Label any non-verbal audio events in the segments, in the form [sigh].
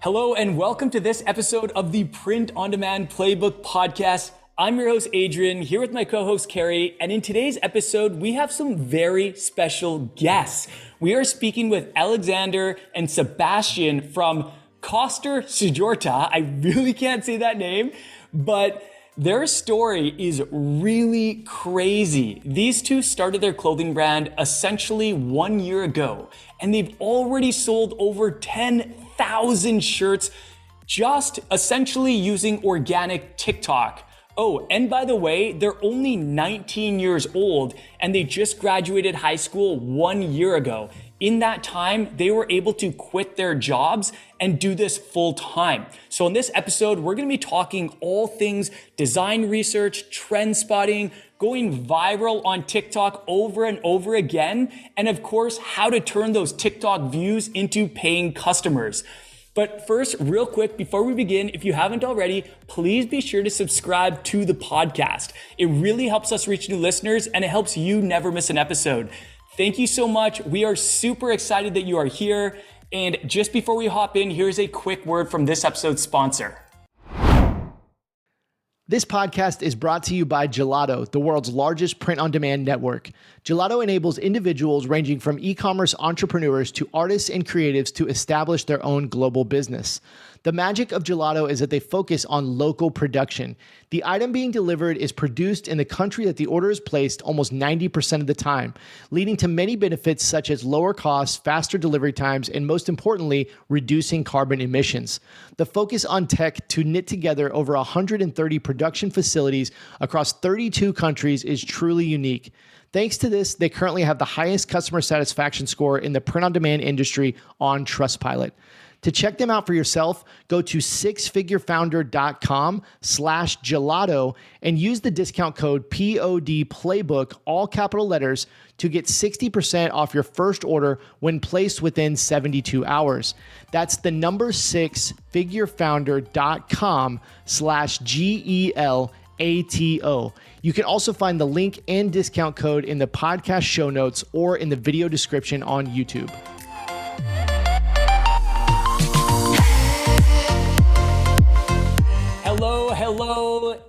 Hello, and welcome to this episode of the Print on Demand Playbook Podcast. I'm your host, Adrian, here with my co host, Carrie. And in today's episode, we have some very special guests. We are speaking with Alexander and Sebastian from Koster Skjorta. I really can't say that name, but their story is really crazy. These two started their clothing brand essentially one year ago, and they've already sold over 10,000 shirts just essentially using organic TikTok. Oh, and by the way, they're only 19 years old and they just graduated high school one year ago. In that time, they were able to quit their jobs and do this full time. So in this episode, we're going to be talking all things design research, trend spotting, going viral on TikTok over and over again, and of course, how to turn those TikTok views into paying customers. But first, real quick, before we begin, if you haven't already, please be sure to subscribe to the podcast. It really helps us reach new listeners and it helps you never miss an episode. Thank you so much. We are super excited that you are here. And just before we hop in, here's a quick word from this episode's sponsor. This podcast is brought to you by Gelato, the world's largest print on demand network. Gelato enables individuals ranging from e commerce entrepreneurs to artists and creatives to establish their own global business. The magic of gelato is that they focus on local production. The item being delivered is produced in the country that the order is placed almost 90% of the time, leading to many benefits such as lower costs, faster delivery times, and most importantly, reducing carbon emissions. The focus on tech to knit together over 130 production facilities across 32 countries is truly unique. Thanks to this, they currently have the highest customer satisfaction score in the print on demand industry on Trustpilot. To check them out for yourself, go to sixfigurefounder.com slash gelato and use the discount code POD Playbook, all capital letters, to get 60% off your first order when placed within 72 hours. That's the number six figurefounder.com slash G E L A T O. You can also find the link and discount code in the podcast show notes or in the video description on YouTube.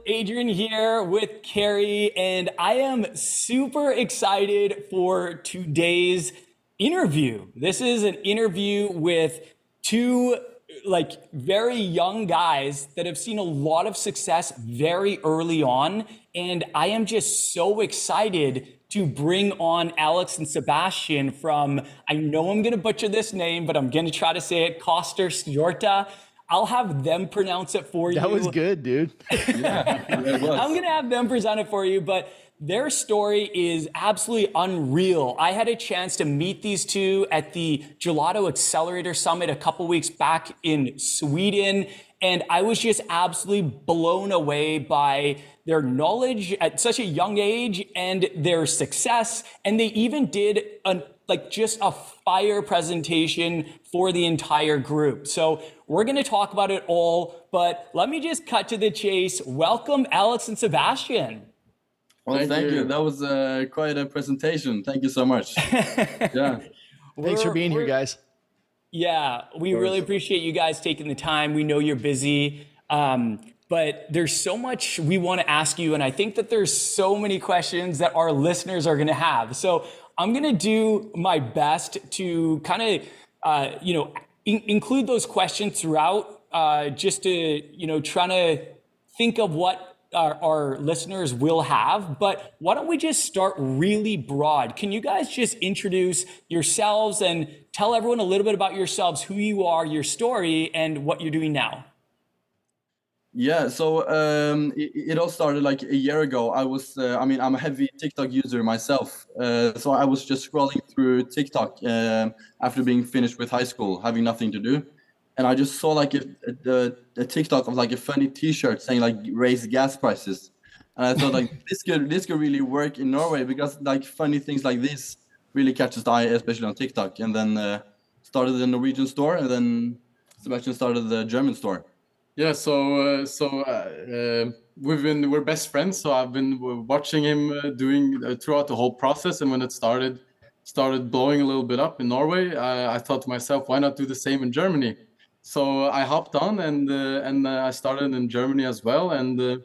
Adrian here with Carrie, and I am super excited for today's interview. This is an interview with two like very young guys that have seen a lot of success very early on. And I am just so excited to bring on Alex and Sebastian from, I know I'm going to butcher this name, but I'm going to try to say it, Koster Skjorta. I'll have them pronounce it for you. That was good, dude. yeah, [laughs] I'm going to have them present it for you, but their story is absolutely unreal. I had a chance to meet these two at the Gelato Accelerator Summit a couple weeks back in Sweden, and I was just absolutely blown away by their knowledge at such a young age and their success. And they even did a like just a fire presentation for the entire group. So we're going to talk about it all, but let me just cut to the chase. Welcome, Alex and Sebastian. Well, thank, thank you. you. That was uh, quite a presentation. Thank you so much. [laughs] yeah. Thanks for being here, guys. Yeah, we really appreciate you guys taking the time. We know you're busy. Um, but there's so much we want to ask you. And I think that there's so many questions that our listeners are going to have. So I'm going to do my best to kind of, uh, you know, in- include those questions throughout, uh, just to, you know, trying to think of what our, our, listeners will have. But why don't we just start really broad? Can you guys just introduce yourselves and tell everyone a little bit about yourselves, who you are, your story, and what you're doing now? Yeah, so um, it, it, all started like a year ago. I was, uh, I mean, I'm a heavy TikTok user myself. Uh, so I was just scrolling through TikTok uh, after being finished with high school, having nothing to do. And I just saw like a, a, a TikTok of like a funny T-shirt saying like raise gas prices. And I thought like [laughs] this could this could really work in Norway because like funny things like this really catches the eye, especially on TikTok. And then uh, started the Norwegian store, and then Sebastian started the German store. Yeah, so uh, so uh, uh, we've been we're best friends. So I've been watching him uh, doing uh, throughout the whole process, and when it started started blowing a little bit up in Norway, I thought to myself, why not do the same in Germany? so I hopped on and uh, and I started in Germany as well. And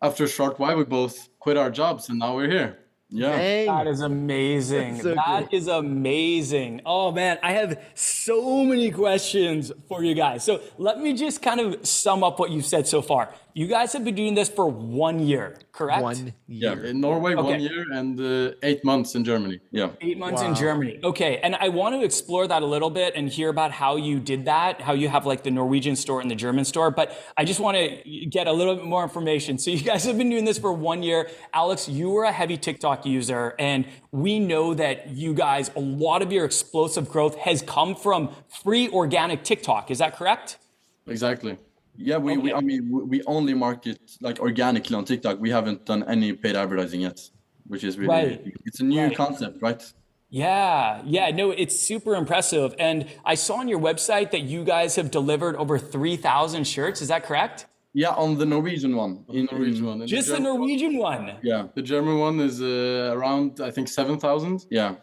after a short while, we both quit our jobs, and now we're here. Yeah. Dang. That is amazing. That's That so is amazing. Oh man, I have so many questions for you guys. So let me just kind of sum up what you've said so far. You guys have been doing this for one year, correct? One year. Yeah. year. In Norway, one year, and uh, eight months in Germany. Yeah. Eight months in Germany. Okay. And I want to explore that a little bit and hear about how you did that, how you have like the Norwegian store and the German store. But I just want to get a little bit more information. So you guys have been doing this for one year. Alex, you were a heavy TikTok user, and we know that you guys, a lot of your explosive growth has come from free organic TikTok. Is that correct? Exactly. Yeah, we, we I mean we, we only market like organically on TikTok. We haven't done any paid advertising yet, which is really Right. it's a new Right. concept, right? Yeah, yeah, no, it's super impressive. And I saw on your website that you guys have delivered over 3,000 shirts. Is that correct? Yeah, on the Norwegian one. In, Norwegian one. And Just the German, Norwegian one. Yeah, the German one is uh, around, I think, seven thousand. yeah,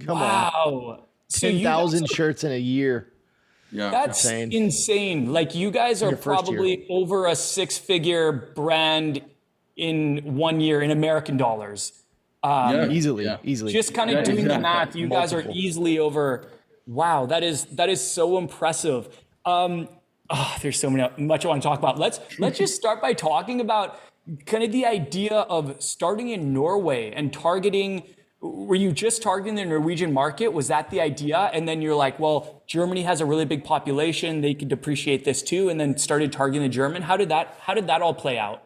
Come on. Wow. So you Ten guys shirts in a year. Yeah. That's Insane. insane. Like you guys are your first year. probably over a six-figure brand in one year in American dollars. yeah. Easily, Yeah. easily. Just kind of Yeah, doing the math, you guys are easily over. Wow, that is that is so impressive. Um, oh, there's so many, much I want to talk about. Let's let's just start by talking about kind of the idea of starting in Norway and targeting. Were you just targeting the Norwegian market? Was that the idea? And then you're like, well, Germany has a really big population; they could depreciate this too. And then started targeting the German. How did that How did that all play out?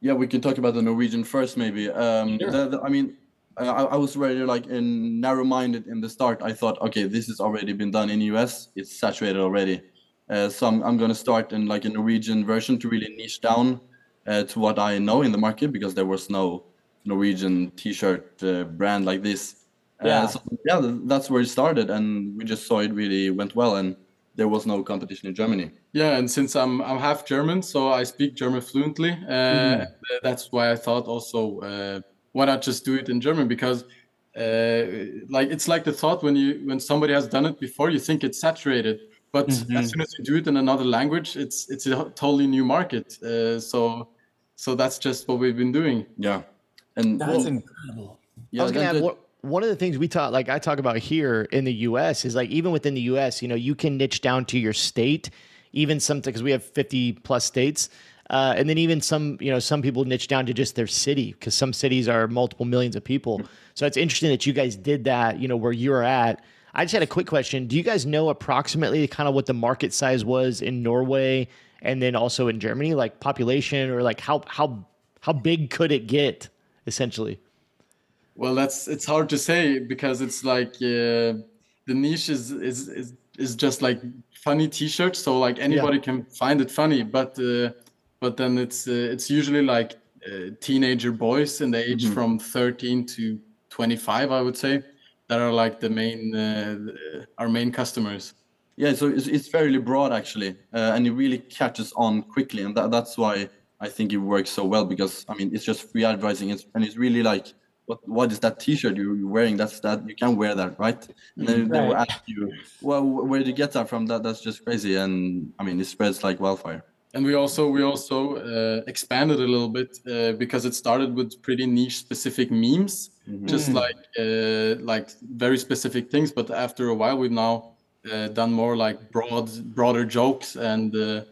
Yeah, we can talk about the Norwegian first, maybe. Um, Sure. the, the, I mean, I, I was very like in narrow-minded in the start. I thought, okay, this has already been done in US. It's saturated already. Uh, so I'm, I'm going to start in like a Norwegian version to really niche down uh, to what I know in the market because there was no Norwegian T-shirt uh, brand like this. Yeah. Uh, so yeah, that's where it started, and we just saw it really went well, and there was no competition in Germany. Yeah, and since I'm I'm half German, so I speak German fluently. Uh, Mm-hmm. uh, That's why I thought also uh, why not just do it in German because. Uh, like it's like the thought when you when somebody has done it before you think it's saturated but Mm-hmm. as soon as you do it in another language it's it's a totally new market uh, so so that's just what we've been doing Yeah, and That's well, incredible. yeah, I was gonna then add the- one, one of the things we talk like I talk about here in the U.S. is like even within the U.S. You know, you can niche down to your state, even something because we have fifty plus states, uh, and then even some you know some people niche down to just their city because some cities are multiple millions of people. So it's interesting that you guys did that. You know where you're at. I just had a quick question. Do you guys know approximately kind of what the market size was in Norway and then also in Germany, like population or like how how how big could it get essentially? Well, that's it's hard to say because it's like uh, the niche is, is is is just like funny T-shirts, so like anybody can find it funny. But uh, but then it's uh, it's usually like uh, teenager boys in the age from 13 to 25, I would say, that are like the main uh, our main customers. Yeah, so it's, it's fairly broad actually, uh, and it really catches on quickly, and that, that's why I think it works so well because I mean it's just free advertising, it's, and it's really like, what what is that T-shirt you- you're wearing? That's that you can wear that, right? And then they will ask you, well, where did you get that from? That that's just crazy, and I mean it spreads like wildfire. and we also we also uh, expanded a little bit uh, because it started with pretty niche specific memes just like uh, like very specific things but after a while we've now uh, done more like broad broader jokes and uh,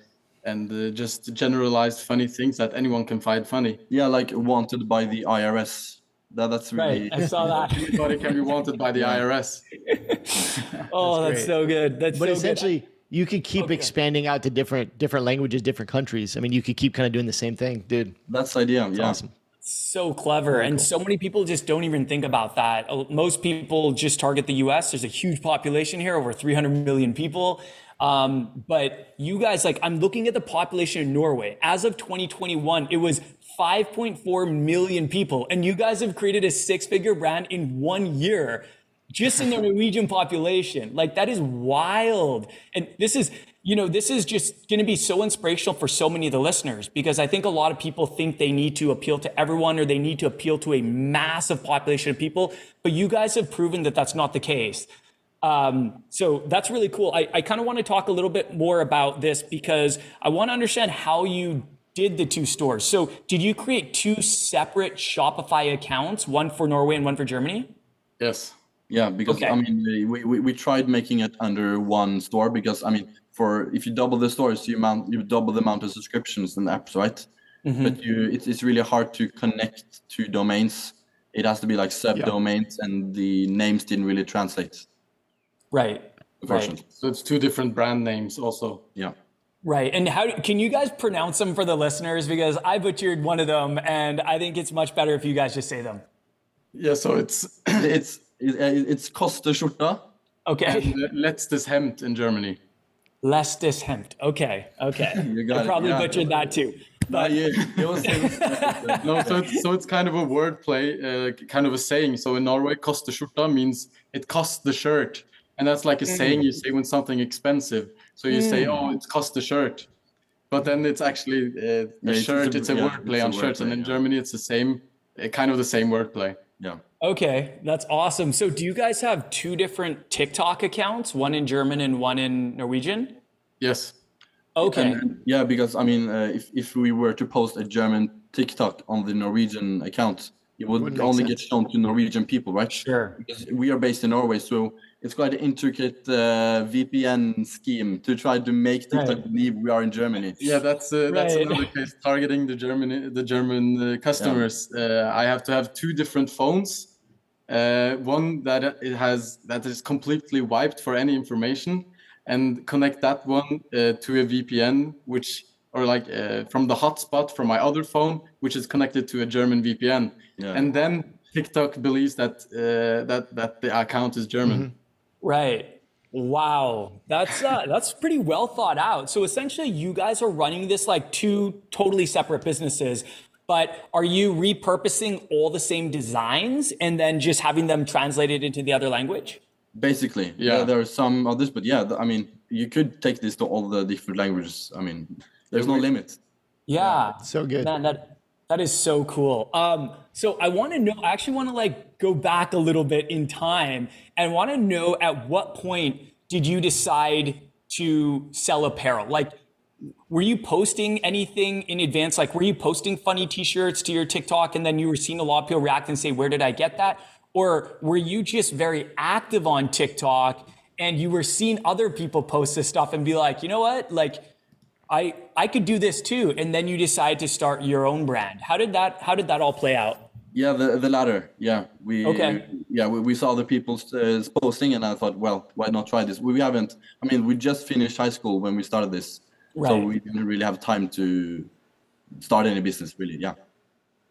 and uh, just generalized funny things that anyone can find funny Yeah, like wanted by the IRS. That that's really Right, I saw that. [laughs] anybody can be wanted by the irs [laughs] Oh, that's, great. so good. That's But so essentially, you could keep expanding out to different different languages, different countries. I mean, you could keep kind of doing the same thing, dude. that's the idea. yeah. Awesome. so clever and so many people just don't even think about that Uh, most people just target the us there's a huge population here over 300 million people um, but you guys like i'm looking at the population in norway as of 2021 it was 5.4 million people and you guys have created a six figure brand in one year just in the [laughs] Norwegian population. Like that is wild. And this is, you know, this is just going to be so inspirational for so many of the listeners because I think a lot of people think they need to appeal to everyone or they need to appeal to a massive population of people. But you guys have proven that that's not the case. Um, so that's really cool. I, I kind of want to talk a little bit more about this because I want to understand how you did the two stores. So did you create two separate Shopify accounts, one for Norway and one for Germany? Yes. Yeah, because Okay. I mean, we, we, we tried making it under one store because I mean, for if you double the stores, you mount you double the amount of subscriptions and apps, right? But you, it's it's really hard to connect two domains. It has to be like subdomains, and the names didn't really translate. Right. The Right. So it's two different brand names also. Yeah. Right. And how can you guys pronounce them for the listeners? Because I butchered one of them and I think it's much better if you guys just say them. Yeah. So it's [clears throat] it's it's koster skjorta. Okay. Letztes Hemd in Germany. Lestis hempt. Okay. Okay. [laughs] You got I it, probably yeah. butchered that too. Uh, yeah, it was, it was- [laughs] no, so it's, so it's kind of a wordplay, uh, kind of a saying. So in Norway, koster skjorta means it costs the shirt, and that's like a saying you say when something expensive. So you say, "Oh, it's cost a shirt," but then it's actually uh, a shirt. it's a- It's a yeah, wordplay it's a on shirts, and in yeah. Germany, it's the same, uh, kind of the same wordplay. yeah. Okay. That's awesome. So do you guys have two different TikTok accounts, one in German and one in Norwegian? Yes. Okay. And, yeah, because I mean, uh, if if we were to post a German TikTok on the Norwegian account, it would Wouldn't only get shown to Norwegian people, right? Sure. Because we are based in Norway, so it's quite an intricate uh, VPN scheme to try to make TikTok Right. believe we are in Germany. Yeah, that's uh, that's Right. another case targeting the German the German uh, customers. Uh, I have to have two different phones. Uh, one that it has that is completely wiped for any information, and connect that one uh, to a VPN, which or like uh, from the hotspot from my other phone, which is connected to a German VPN, Yeah. and then TikTok believes that uh, that that the account is German. Right. Wow. That's uh, [laughs] that's pretty well thought out. So essentially you guys are running this like two totally separate businesses, but are you repurposing all the same designs and then just having them translated into the other language? Basically, Yeah. yeah. There are some others, but yeah, I mean, you could take this to all the different languages. I mean, there's no limit. Yeah. So good. Man, that that is so cool. Um, so I want to know. I actually want to like go back a little bit in time and want to know at what point did you decide to sell apparel? Like, were you posting anything in advance? Like, were you posting funny T-shirts to your TikTok and then you were seeing a lot of people react and say, "Where did I get that?" Or were you just very active on TikTok and you were seeing other people post this stuff and be like, you know what, like. I I could do this too, and then you decide to start your own brand. How did that How did that all play out? Yeah, the the latter. Yeah, we Okay. Yeah, we, we saw the people's uh, posting, and I thought, well, why not try this? We haven't. I mean, we just finished high school when we started this, so we didn't really have time to start any business. Really, yeah.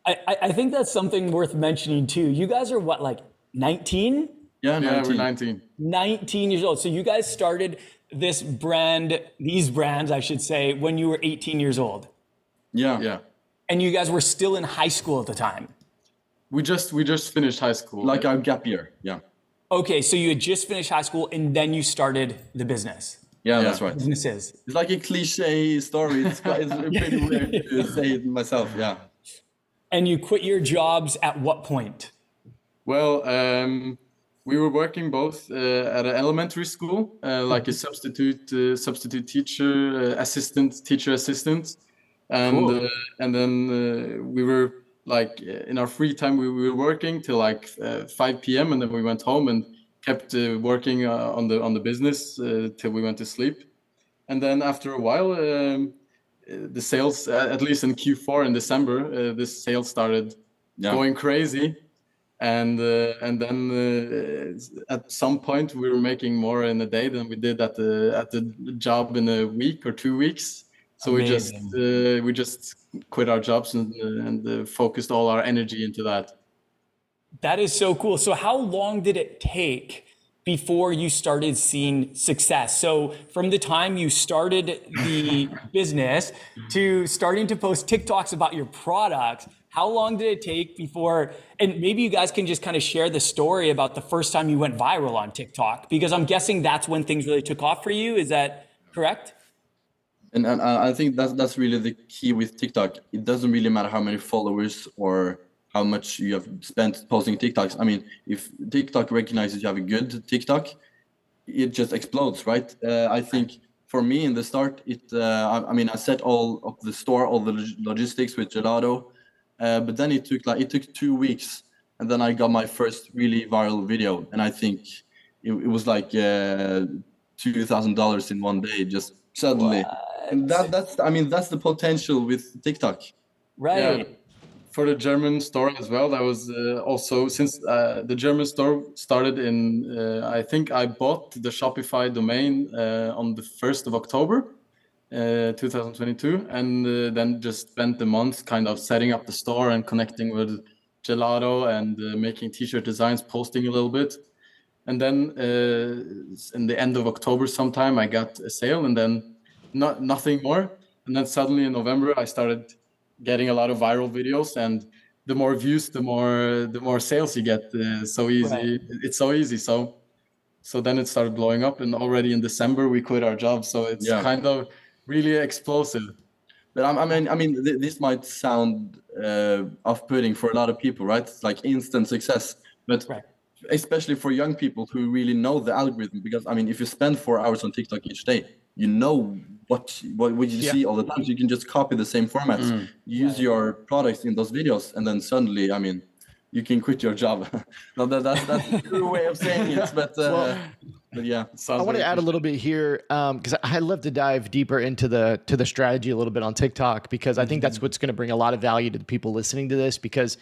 I I- I think that's something worth mentioning too. You guys are what like 19? Yeah, Yeah, 19. we're 19. 19 years old. So you guys started this brand, these brands, I should say, when you were 18 years old, Yeah, Yeah. and you guys were still in high school at the time. We just we just finished high school. like our gap year. Yeah, Okay, so you had just finished high school, and then you started the business. yeah, Yeah. that's right. Businesses. It's like a cliche story. It's, quite, it's pretty [laughs] weird to say it myself. Yeah. And you quit your jobs at what point? Well, um, we were working both uh, at an elementary school, uh, like a substitute uh, substitute teacher, uh, assistant, teacher assistant, and Cool. uh, and then uh, we were like in our free time we were working till like uh, 5 p.m. and then we went home and kept uh, working uh, on the on the business uh, till we went to sleep, and then after a while. Um, the sales, at least in Q4 in December, uh, this sales started Yeah. going crazy and uh, and then uh, at some point we were making more in a day than we did at the at the job in a week or two weeks so we just uh, we just quit our jobs and and uh, focused all our energy into that That is so cool. So, how long did it take before you started seeing success? So, from the time you started the [laughs] business to starting to post TikToks about your products, how long did it take before? And maybe you guys can just kind of share the story about the first time you went viral on TikTok, because I'm guessing that's when things really took off for you. Is that correct? And, and I think that's that's really the key with TikTok. It doesn't really matter how many followers or how much you have spent posting TikToks. I mean, if TikTok recognizes you have a good TikTok, it just explodes, right? Uh, I think for me in the start, it uh, I, I, mean I set all of the store, all the logistics with Gelato, uh, but then it took like it took two weeks, and then I got my first really viral video, and I think it, it was like uh, two thousand dollars in one day, just suddenly. What? And that that's I mean that's the potential with TikTok. Right. Yeah for the German store as well. That was uh, also since uh, the German store started in, uh, I think I bought the Shopify domain uh, on the 1st of October, uh, 2022, and uh, then just spent the month kind of setting up the store and connecting with Gelato and making t shirt designs, posting a little bit. And then in the end of October, sometime I got a sale and then not, nothing more. And then suddenly in November, I started getting a lot of viral videos and the more views the more the more sales you get uh, so easy right. it's so easy so so then it started blowing up and already in december we quit our job so it's yeah. kind of really explosive but i mean i mean this might sound uh, off-putting for a lot of people right it's like instant success but right. especially for young people who really know the algorithm because i mean if you spend four hours on tiktok each day you know what what, what you yeah. see all the time. So you can just copy the same formats, mm. use yeah. your products in those videos, and then suddenly, I mean, you can quit your job. [laughs] no, that, that's that's the true way of saying it, but. Uh, well, but yeah, I want to add a little bit here because um, I'd love to dive deeper into the to the strategy a little bit on TikTok because I think that's mm-hmm. what's going to bring a lot of value to the people listening to this because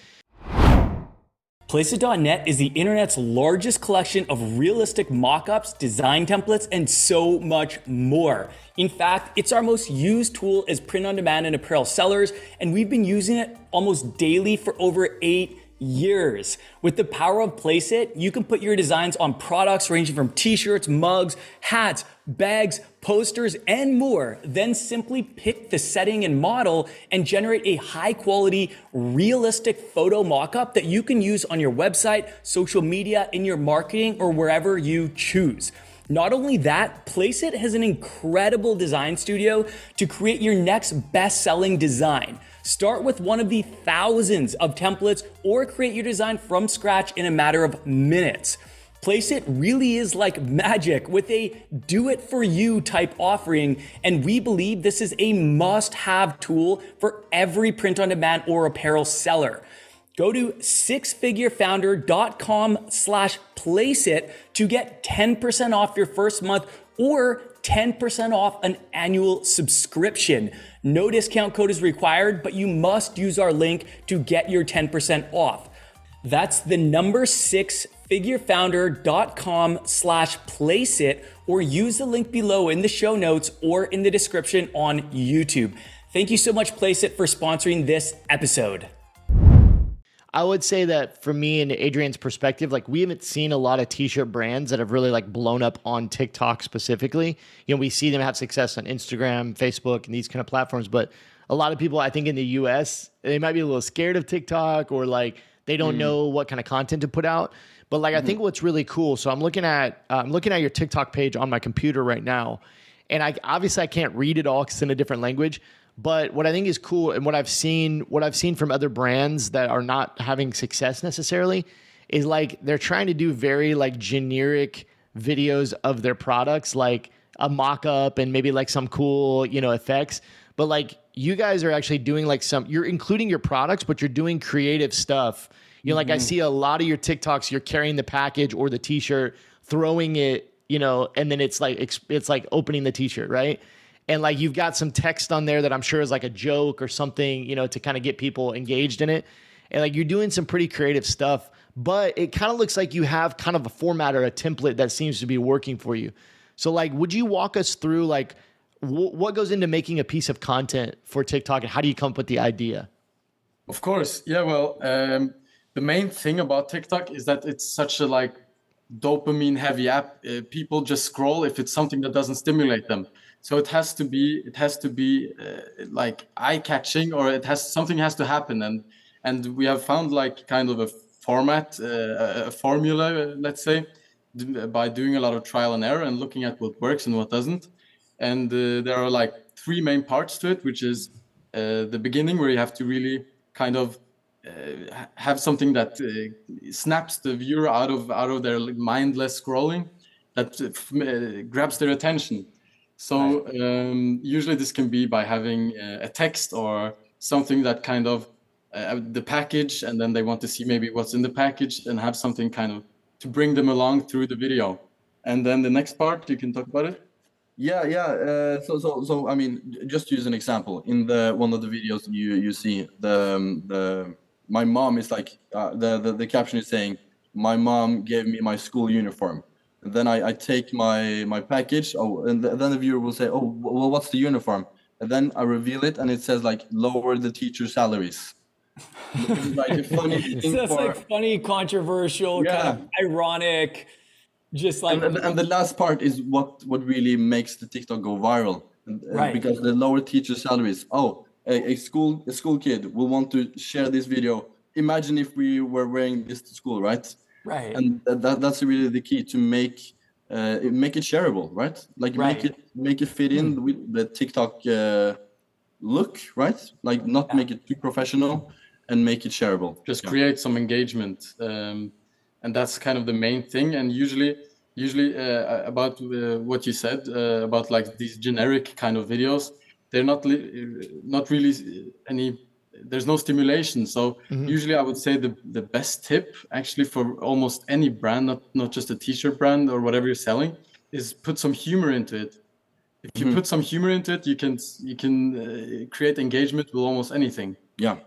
Placeit.net is the internet's largest collection of realistic mockups, design templates, and so much more. In fact, it's our most used tool as print on demand and apparel sellers, and we've been using it almost daily for over eight years. With the power of Placeit, you can put your designs on products ranging from t-shirts, mugs, hats, bags, posters, and more. Then simply pick the setting and model and generate a high quality, realistic photo mockup that you can use on your website, social media, in your marketing, or wherever you choose. Not only that, Placeit has an incredible design studio to create your next best selling design. Start with one of the thousands of templates or create your design from scratch in a matter of minutes. Placeit really is like magic with a do it for you type offering, and we believe this is a must have tool for every print on demand or apparel seller. Go to sixfigurefounder.com slash placeit to get 10% off your first month or 10% off an annual subscription. No discount code is required, but you must use our link to get your 10% off. That's the number six figurefounder.com slash placeit or use the link below in the show notes or in the description on YouTube. Thank you so much, Placeit, for sponsoring this episode. I would say that for me and Adrian's perspective, like we haven't seen a lot of t-shirt brands that have really like blown up on TikTok specifically. You know, we see them have success on Instagram, Facebook, and these kind of platforms, but a lot of people, I think in the US, they might be a little scared of TikTok or like they don't mm. know what kind of content to put out. But like, mm-hmm. I think what's really cool. So I'm looking at uh, I'm looking at your TikTok page on my computer right now, and I obviously I can't read it all because it's in a different language. But what I think is cool and what I've seen, what I've seen from other brands that are not having success necessarily is like they're trying to do very like generic videos of their products, like a mock up and maybe like some cool, you know, effects. But like you guys are actually doing like some, you're including your products, but you're doing creative stuff. You know, mm-hmm. like I mm-hmm. see a lot of your TikToks, you're carrying the package or the t shirt, throwing it, you know, and then it's like, it's, it's like opening the t shirt, right? And like you've got some text on there that I'm sure is like a joke or something, you know, to kind of get people engaged in it. And like you're doing some pretty creative stuff, but it kind of looks like you have kind of a format or a template that seems to be working for you. So like would you walk us through like w- what goes into making a piece of content for TikTok and how do you come up with the idea? Of course. Yeah, well, um, the main thing about TikTok is that it's such a like dopamine heavy app. Uh, people just scroll if it's something that doesn't stimulate them so it has to be it has to be uh, like eye catching or it has something has to happen and and we have found like kind of a format uh, a formula let's say by doing a lot of trial and error and looking at what works and what doesn't and uh, there are like three main parts to it which is uh, the beginning where you have to really kind of uh, have something that uh, snaps the viewer out of out of their mindless scrolling that grabs their attention. So um, usually this can be by having a text or something that kind of uh, the package, and then they want to see maybe what's in the package and have something kind of to bring them along through the video. And then the next part, you can talk about it. Yeah, yeah. Uh, so, so, so, I mean, just use an example, in the one of the videos you you see the um, the my mom is like uh, the, the the caption is saying my mom gave me my school uniform. And then I, I take my my package. Oh, and then the viewer will say, oh, well, what's the uniform? And then I reveal it, and it says like lower the teacher salaries. like funny [laughs] so that's for, like funny, controversial, yeah. kind of ironic just like and, and, the last part is what what really makes the tiktok go viral and, right. because the lower teacher salaries oh a, a, school a school kid will want to share this video imagine if we were wearing this to school right right and that, that's really the key to make uh, make it shareable right like right. make it make it fit in mm. with the tiktok uh, look right like not yeah. make it too professional and make it shareable just yeah. create some engagement um, and that's kind of the main thing and usually usually uh, about uh, what you said uh, about like these generic kind of videos they're not not really any there's no stimulation so mm-hmm. usually i would say the the best tip actually for almost any brand not not just a t-shirt brand or whatever you're selling is put some humor into it if you mm-hmm. put some humor into it you can you can uh, create engagement with almost anything yeah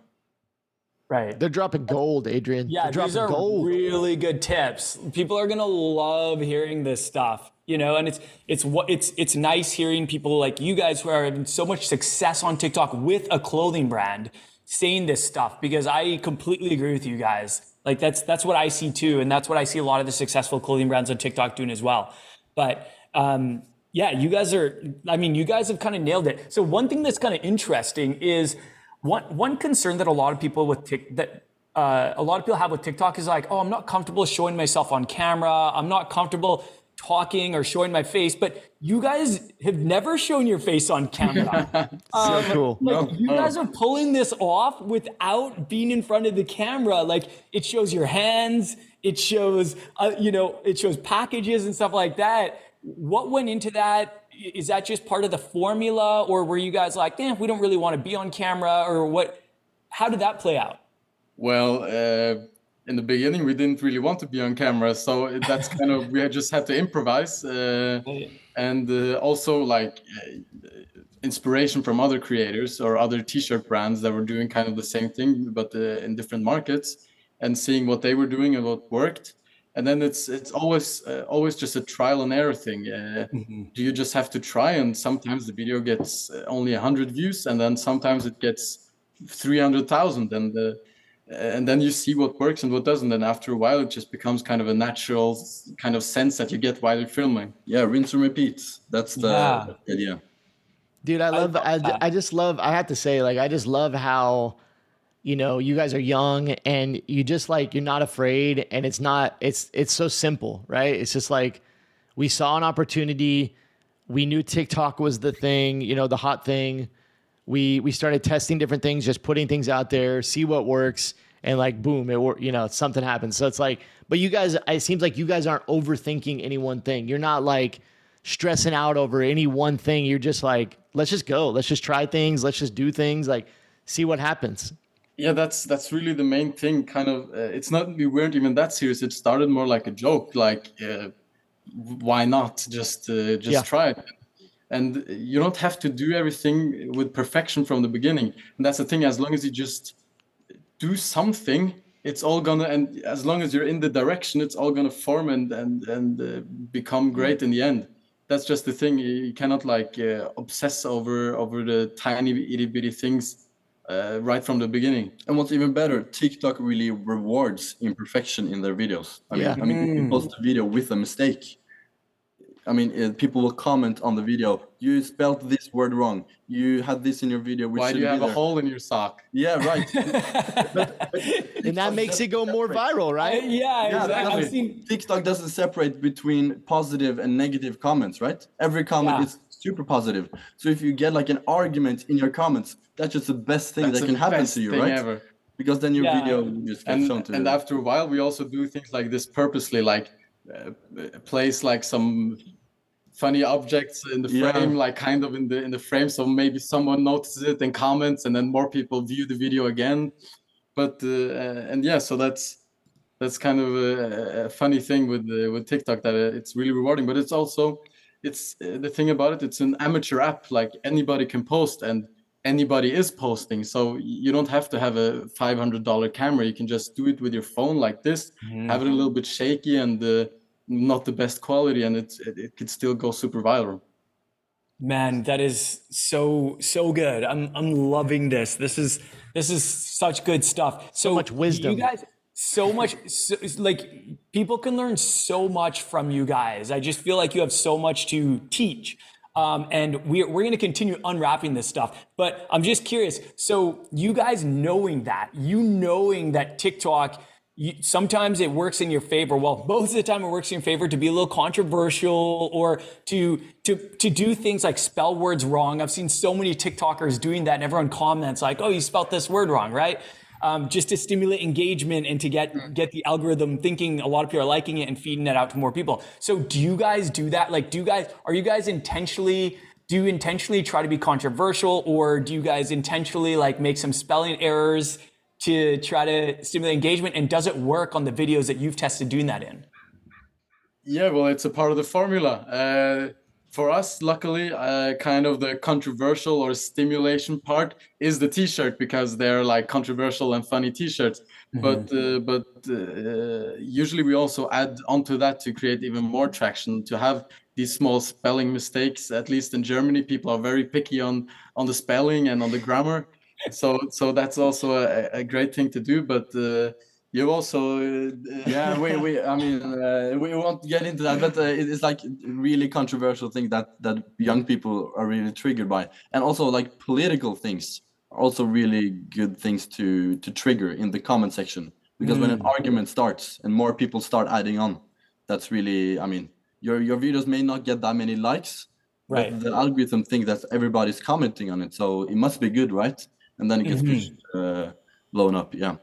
Right. They're dropping gold, Adrian. Yeah, They're these are gold. really good tips. People are gonna love hearing this stuff, you know. And it's it's what it's it's nice hearing people like you guys who are having so much success on TikTok with a clothing brand saying this stuff because I completely agree with you guys. Like that's that's what I see too, and that's what I see a lot of the successful clothing brands on TikTok doing as well. But um, yeah, you guys are. I mean, you guys have kind of nailed it. So one thing that's kind of interesting is one one concern that a lot of people with Tik, that uh, a lot of people have with TikTok is like, oh, I'm not comfortable showing myself on camera. I'm not comfortable talking or showing my face. But you guys have never shown your face on camera. [laughs] um, so cool. Like, no, you guys are pulling this off without being in front of the camera. Like it shows your hands. It shows, uh, you know, it shows packages and stuff like that. What went into that? is that just part of the formula or were you guys like eh, we don't really want to be on camera or what how did that play out well uh, in the beginning we didn't really want to be on camera so that's kind of we just had to improvise uh, [laughs] and uh, also like uh, inspiration from other creators or other t-shirt brands that were doing kind of the same thing but uh, in different markets and seeing what they were doing and what worked. And then it's it's always uh, always just a trial and error thing uh, mm-hmm. do you just have to try? And sometimes the video gets only 100 views and then sometimes it gets 300000 and uh, and then you see what works and what doesn't. And after a while it just becomes kind of a natural kind of sense that you get while you're filming. Yeah rinse and repeat. That's the yeah. idea. Dude i love I, I, I just love i have to say like i just love how you know you guys are young and you just like you're not afraid. And it's not it's it's so simple right? It's just like we saw an opportunity. We knew tiktok was the thing you know the hot thing we we started testing different things just putting things out there see what works and like boom it you know something happens so it's like but you guys it seems like you guys aren't overthinking any one thing. You're not like stressing out over any one thing. You're just like let's just go. Let's just try things. Let's just do things. Like see what happens. Yeah that's that's really the main thing kind of uh, it's not we weren't even that serious. It started more like a joke like uh, why not? Just uh, just yeah. try it and you don't have to do everything with perfection from the beginning and that's the thing as long as you just do something it's all gonna and as long as you're in the direction it's all gonna form and and and uh, become great in the end that's just the thing you cannot like uh, obsess over over the tiny itty bitty things uh, right from the beginning. And what's even better, TikTok really rewards imperfection in their videos. I mean, yeah. I mean, mm. you post a video with a mistake. I mean, uh, people will comment on the video. You spelled this word wrong. You had this in your video. Why do you have a hole in your sock? Yeah, right. but, [laughs] but and that makes it go more viral, right? Uh, yeah, yeah exactly. I've seen... TikTok doesn't separate between positive and negative comments, right? Every comment yeah. is super positive. So if you get like an argument in your comments, that's just the best thing that's that can happen to you, right? Ever. Because then your yeah. video just gets and, shown to And after a while, we also do things like this purposely, like uh, place like some funny objects in the Yeah. frame, like kind of in the in the frame. So maybe someone notices it and comments, and then more people view the video again. But uh, and yeah, so that's that's kind of a, a funny thing with uh, with TikTok that uh, it's really rewarding. But it's also it's uh, the thing about it. It's an amateur app. Like anybody can post, and anybody is posting. So you don't have to have a five hundred dollar camera. You can just do it with your phone like this. Have it a little bit shaky and. Not the best quality and it's it, it could still go super viral Man, that is so so good. I'm I'm loving this. This is this is such good stuff. So, much wisdom. You guys, so much so, like people can learn so much from you guys. I just feel like you have so much to teach. Um, and we're, we're going to continue unwrapping this stuff. But I'm just curious. So, you guys knowing that, you knowing that TikTok, you, sometimes it works in your favor. Well, most of the time it works in your favor to be a little controversial or to to to do things like spell words wrong. I've seen so many TikTokers doing that, and everyone comments like, "Oh, you spelled this word wrong," right? Um, just to stimulate engagement and to get get the algorithm thinking a lot of people are liking it and feeding it out to more people. So, do you guys do that? Like, do you guys are you guys intentionally? Do you intentionally try to be controversial, or do you guys intentionally like make some spelling errors? To try to stimulate engagement? And does it work on the videos that you've tested doing that in? yeah well it's a part of the formula uh, for us luckily uh, kind of the controversial or stimulation part is the t-shirt because they're like controversial and funny t-shirts but uh, but uh, usually we also add onto that to create even more traction to have these small spelling mistakes at least in germany people are very picky on on the spelling and on the grammar so so that's also a, a great thing to do but uh, you also uh, yeah we, we i mean uh, we won't get into that but uh, it is like really controversial thing that that young people are really triggered by. And also like political things are also really good things to to trigger in the comment section. Because when an argument starts and more people start adding on that's really i mean your your videos may not get that many likes Right. the algorithm thinks that everybody's commenting on it. So it must be good right and then it gets pushed, uh, blown up yeah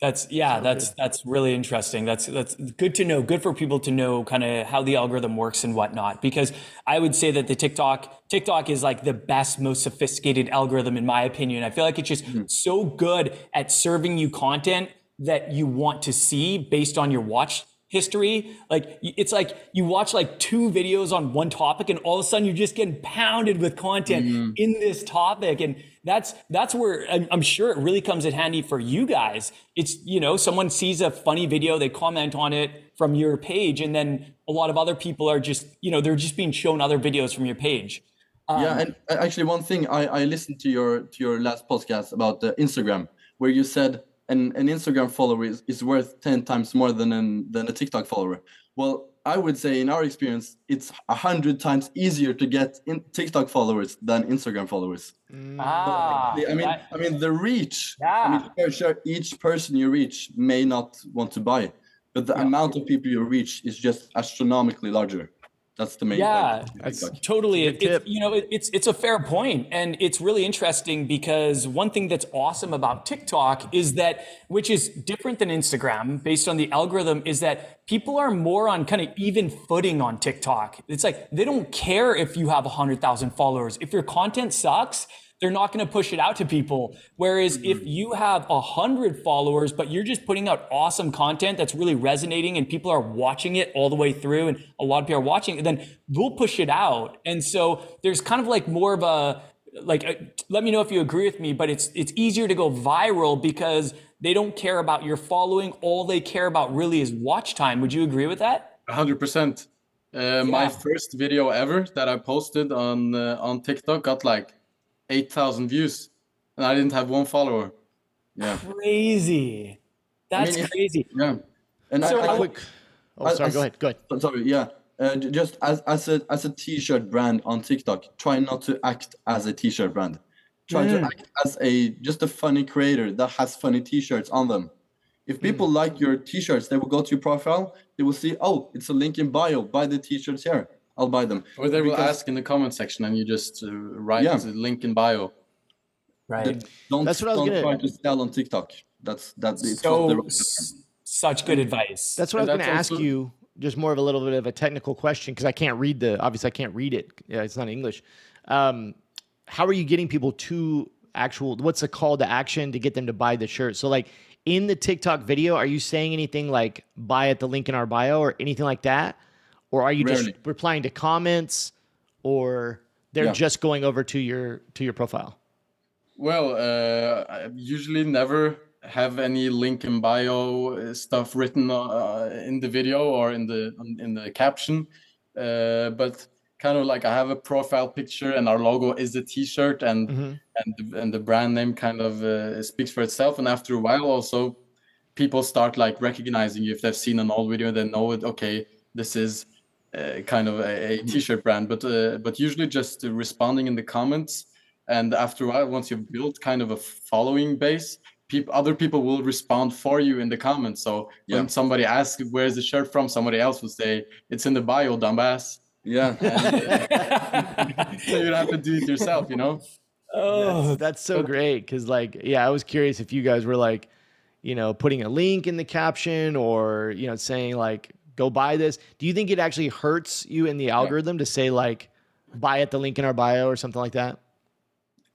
That's yeah, that's that's really interesting. That's that's good to know. Good for people to know kind of how the algorithm works and whatnot. Because I would say that the TikTok TikTok is like the best, most sophisticated algorithm in my opinion. I feel like it's just so good at serving you content that you want to see based on your watch history. Like it's like you watch like two videos on one topic and all of a sudden you're just getting pounded with content in this topic. And that's that's where I'm, I'm sure it really comes in handy for you guys. It's you know someone sees a funny video, they comment on it from your page, and then a lot of other people are just you know they're just being shown other videos from your page. yeah and uh, actually one thing i i listened to your to your last podcast about uh, instagram where you said an, an instagram follower is, is worth 10 times more than an than a tiktok follower. Well i would say in our experience it's a hundred times easier to get in tiktok followers than instagram followers. Ah, i mean that- i mean the reach Yeah. i mean sure, sure each person you reach may not want to buy but the amount of people you reach is just astronomically larger that's the main Yeah, point that's- Totally. Good It, tip. you know, it, it's it's a fair point, and it's really interesting because one thing that's awesome about TikTok is that, which is different than Instagram, based on the algorithm, is that people are more on kind of even footing on TikTok. It's like they don't care if you have hundred thousand followers. If your content sucks, they're not going to push it out to people. Whereas if you have a hundred followers, but you're just putting out awesome content that's really resonating and people are watching it all the way through, and a lot of people are watching it, then we'll push it out. And so there's kind of like more of a like. uh let me know if you agree with me, but it's it's easier to go viral because they don't care about your following. All they care about really is watch time. Would you agree with that? hundred percent. Uh, My first video ever that I posted on uh, on TikTok got like eight thousand views, and I didn't have one follower. yeah Crazy. That's mean, crazy. Yeah, and So I, I, I- Quick. Oh, I- sorry. I- Go ahead. Go ahead. Sorry, yeah. Uh, just as as a as a t-shirt brand on TikTok, try not to act as a t-shirt brand. Try to act as a just a funny creator that has funny t-shirts on them. If people like your t-shirts, they will go to your profile. They will see, oh, it's a link in bio. Buy the t-shirts here. I'll buy them. or they will Because- ask in the comment section, and you just uh, write Yeah. the link in bio. Right. Don't That's what I was don't gonna- try to sell on TikTok. That's that's So the right such good advice. That's what I was going to ask also- you just more of a little bit of a technical question because I can't read the obviously I can't read it. Yeah, it's not English. Um, how are you getting people to actual? What's the call to action to get them to buy the shirt? So like in the TikTok video, are you saying anything like "buy at the link in our bio" or anything like that, or are you Rarely. just replying to comments, or they're Yeah. just going over to your to your profile? Well, uh, I usually never have any link in bio uh, stuff written uh, in the video or in the in the caption, uh, but kind of like I have a profile picture and our logo is the T-shirt and Mhm. and the, and the brand name kind of uh, speaks for itself. And after a while, also people start like recognizing you if they've seen an old video, and they know it. Okay, this is uh, kind of a, a t-shirt brand, but uh, but usually just uh, responding in the comments. And after a while, once you've built kind of a following base, people other people will respond for you in the comments. So when Yeah. somebody asks where's the shirt from, somebody else will say it's in the bio, dumbass. Yeah. [laughs] so you don't have to do it yourself, you know. oh, That's so great because, like, yeah, I was curious if you guys were like, you know, putting a link in the caption or you know saying like, "Go buy this." Do you think it actually hurts you in the algorithm to say like, "Buy at the link in our bio" or something like that?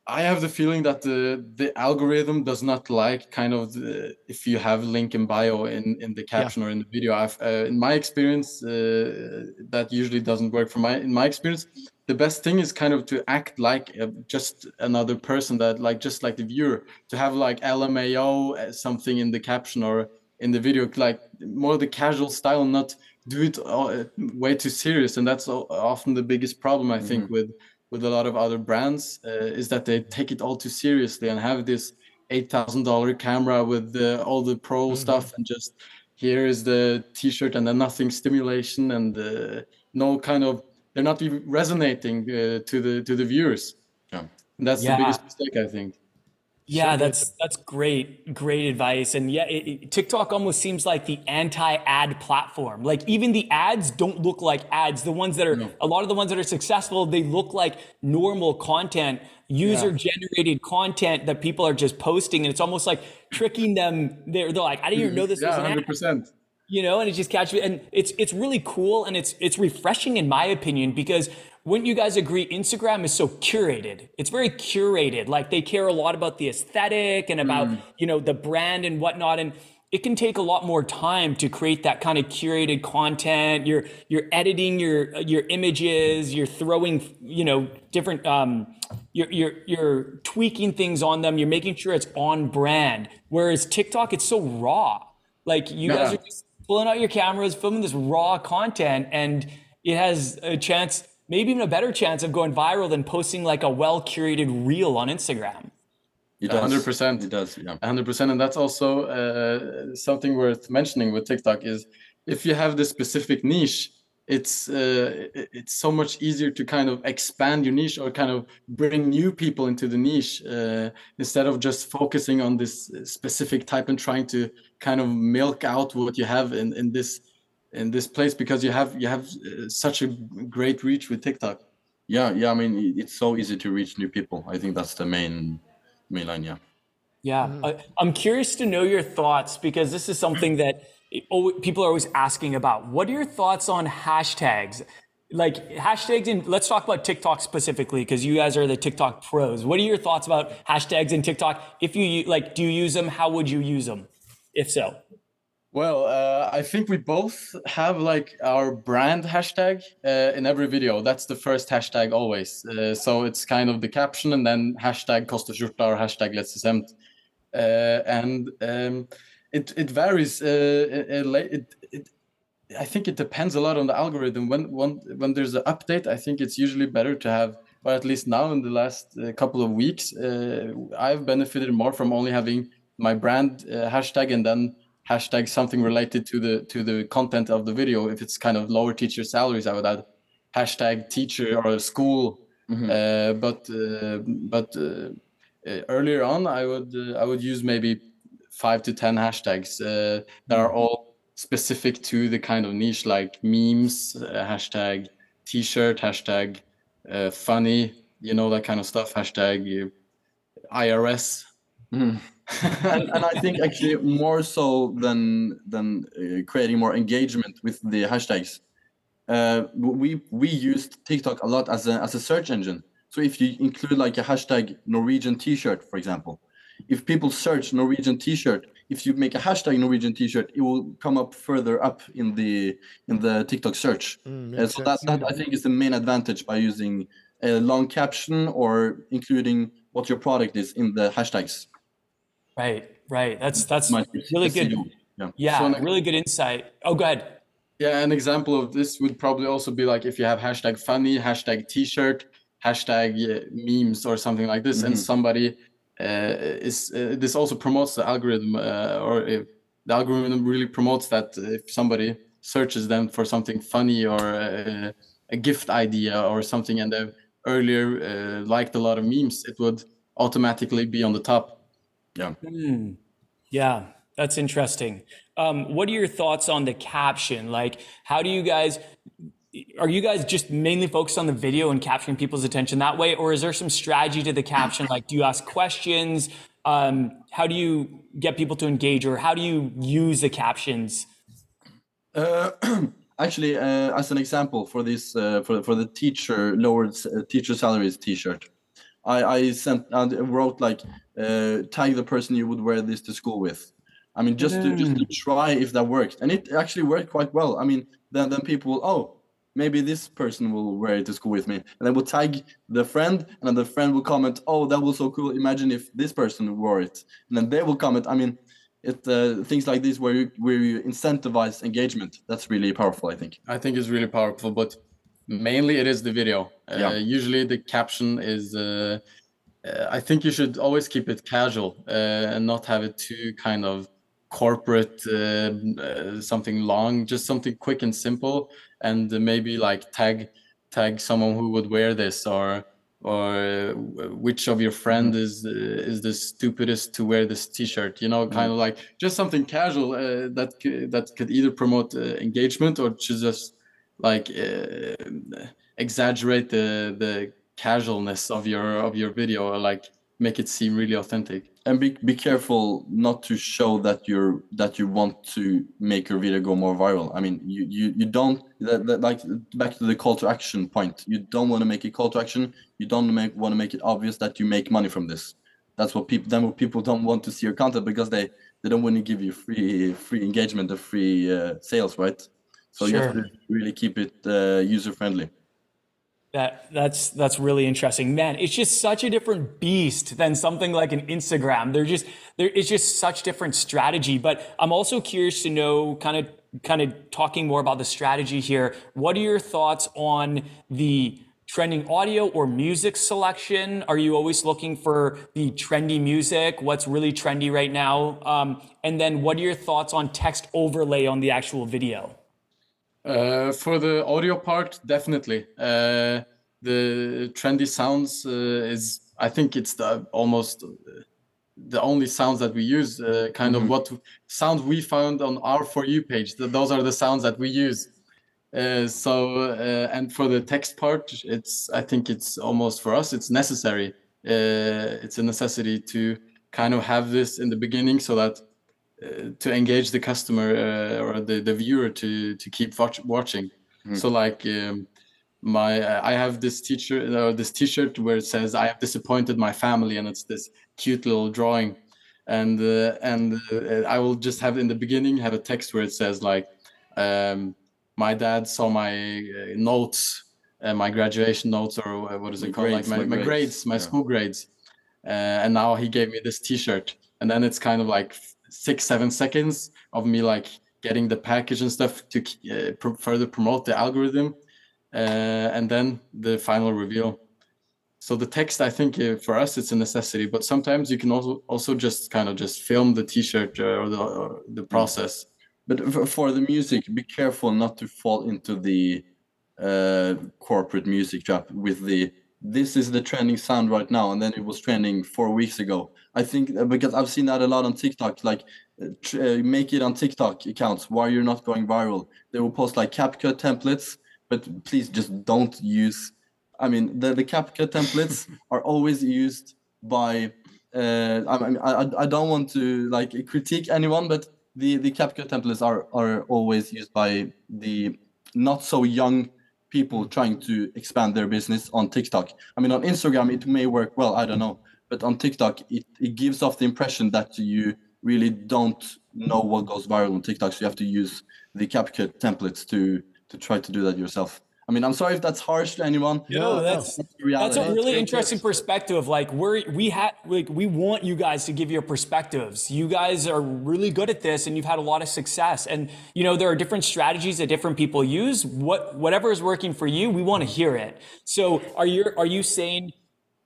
I have the feeling that the the algorithm does not like kind of the, if you have link in bio in in the caption or in the video. I've uh, in my experience uh, that usually doesn't work. For my in my experience, the best thing is kind of to act like uh, just another person that like just like the viewer to have like LMAO uh, something in the caption or in the video like more the casual style, not do it uh, way too serious, and that's often the biggest problem I think with with a lot of other brands uh, is that they take it all too seriously and have this eight thousand dollar camera with the, all the pro stuff and just here is the t-shirt and then nothing stimulation and uh, no kind of they're not even resonating uh, to the to the viewers. Yeah. And that's Yeah. the biggest mistake I think. Yeah, that's that's great, great advice. And yeah, it, it- TikTok almost seems like the anti-ad platform. Like even the ads don't look like ads. The ones that are a lot of the ones that are successful, they look like normal content, user-generated content that people are just posting, and it's almost like tricking them. They're they're like, I didn't even mm-hmm. know this was an ad hundred percent. you know, and it just catches and it's it's really cool and it's it's refreshing in my opinion because wouldn't you guys agree Instagram is so curated? It's very curated. Like they care a lot about the aesthetic and about, you know, the brand and whatnot. And it can take a lot more time to create that kind of curated content. You're you're editing your your images, you're throwing, you know, different um you're you're you're tweaking things on them, you're making sure it's on brand. Whereas TikTok, it's so raw. Like you guys are just pulling out your cameras, filming this raw content, and it has a chance, maybe even a better chance of going viral than posting like a well curated reel on Instagram. It does. 100%. It does. Yeah. 100% and that's also uh, something worth mentioning with tiktok is if you have this specific niche it's uh, it's so much easier to kind of expand your niche or kind of bring new people into the niche uh, instead of just focusing on this specific type and trying to kind of milk out what you have in, in this in this place because you have you have uh, such a great reach with tiktok Yeah. Yeah. I mean, it's so easy to reach new people. I think that's the main main line. Yeah. Yeah, I, I'm curious to know your thoughts because this is something that people are always asking about. What are your thoughts on hashtags? Like hashtags, and let's talk about TikTok specifically because you guys are the TikTok pros. What are your thoughts about hashtags in TikTok? If you like, do you use them? How would you use them? If so, Well, uh, I think we both have like our brand hashtag uh, in every video. That's the first hashtag always. Uh, so it's kind of the caption and then hashtag Koster Skjorta or hashtag Letztes Hemd. Uh, and um, it it varies. Uh, it, it, it, it, I think it depends a lot on the algorithm. When when when there's an update, I think it's usually better to have, or at least now in the last uh, couple of weeks, uh, I've benefited more from only having my brand uh, hashtag and then hashtag something related to the to the content of the video. If it's kind of lower teacher salaries, I would add hashtag teacher or school. Uh, but uh, but uh, uh, earlier on, I would uh, I would use maybe five to ten hashtags uh, that are all specific to the kind of niche, like memes, uh, hashtag t-shirt, hashtag uh, funny, you know that kind of stuff, hashtag IRS. And, and, I think actually more so than than uh, creating more engagement with the hashtags, uh, we we used TikTok a lot as a as a search engine. So if you include like a hashtag Norwegian T-shirt, for example, if people search Norwegian T-shirt, if you make a hashtag Norwegian T-shirt, it will come up further up in the in the TikTok search. Mm, uh, so that, that I think is the main advantage by using a long caption or including what your product is in the hashtags. Right, right. That's that's really good. Yeah, yeah so really good insight. Oh, go ahead. Yeah, an example of this would probably also be like if you have hashtag funny, hashtag t-shirt, hashtag uh, memes or something like this, mm-hmm. and somebody uh, is uh, this also promotes the algorithm, uh, or if the algorithm really promotes that if somebody searches them for something funny or a, a gift idea or something, and they've earlier uh, liked a lot of memes, it would automatically be on the top. Yeah. Mm. Yeah, that's interesting. Um, what are your thoughts on the caption? Like, how do you guys? Are you guys just mainly focused on the video and capturing people's attention that way, or is there some strategy to the caption? Like, do you ask questions? Um, how do you get people to engage, or how do you use the captions? Uh, [clears throat] actually, uh, as an example for this, uh, for for the teacher lowered uh, teacher salaries T-shirt, I, I sent and wrote like uh, tag the person you would wear this to school with. I mean, just to just to try if that worked, and it actually worked quite well. I mean, then then people will oh maybe this person will wear it to school with me, and then we'll tag the friend, and then the friend will comment oh that was so cool. Imagine if this person wore it, and then they will comment. I mean, it uh, things like this where you where you incentivize engagement. That's really powerful. I think. I think it's really powerful, but mainly it is the video. Uh. Usually the caption is. Uh, uh, I think you should always keep it casual uh, and not have it too kind of corporate, uh, uh, something long, just something quick and simple, and maybe like tag tag someone who would wear this or or which of your friend mm-hmm. is is the stupidest to wear this t-shirt you know kind mm. of like just something casual uh, that that could either promote uh, engagement or just like uh, exaggerate the the casualness of your of your video or like make it seem really authentic. And be, be careful not to show that you're that you want to make your video go more viral. I mean you you, you don't that, that, like back to the call to action point. You don't want to make a call to action. You don't make want to make it obvious that you make money from this. That's what people then what people don't want to see your content because they they don't want to give you free free engagement or free uh, sales right so sure. you have to really keep it uh, user friendly that that's that's really interesting, man. It's just such a different beast than something like an Instagram. They're just there. It's just such different strategy. But I'm also curious to know, kind of, kind of talking more about the strategy here. What are your thoughts on the trending audio or music selection? Are you always looking for the trendy music? What's really trendy right now? Um, and then, what are your thoughts on text overlay on the actual video? Uh, for the audio part, definitely. Uh, the trendy sounds uh, is, I think it's the almost the only sounds that we use. Uh, kind mm-hmm. of what sounds we found on our for you page. Those are the sounds that we use. Uh, so and for the text part, it's I think it's almost for us it's necessary. it's a necessity to kind of have this in the beginning so that uh, to engage the customer uh, or the, the viewer to to keep watch, watching. Mm. So like um, my uh, I have this teacher uh, this T-shirt where it says I have disappointed my family, and it's this cute little drawing, and uh, and uh, I will just have in the beginning have a text where it says like, um, my dad saw my notes, my graduation notes, or what is it called, grades, like my, my grades, grades my yeah. school grades, and now he gave me this T-shirt, and then it's kind of like six seven seconds of me like getting the package and stuff to uh, further promote the algorithm uh, and then the final reveal so the text i think uh, for us it's a necessity but sometimes you can also also just kind of just film the t-shirt uh, or the, or the mm. process but for the music be careful not to fall into the uh, corporate music trap with the this is the trending sound right now and then it was trending four weeks ago. I think uh, because i've seen that a lot on tiktok like uh, uh, make it on tiktok accounts why you're not going viral. They will post like capcut templates but please just don't use i mean the, the capcut templates [laughs] are always used by uh, I, mean, I I don't want to like critique anyone, but the the CapCut templates are are always used by the not so young people trying to expand their business on TikTok. I mean, on Instagram it may work well, I don't know, but on TikTok it it gives off the impression that you really don't know what goes viral on TikTok, so you have to use the CapCut templates to to try to do that yourself. I mean, I'm sorry if that's harsh to anyone. No, that's that's a really interesting perspective. Like we're we had like we want you guys to give your perspectives. You guys are really good at this, and you've had a lot of success. And you know there are different strategies that different people use. What whatever is working for you, we want to hear it. So are you are you saying?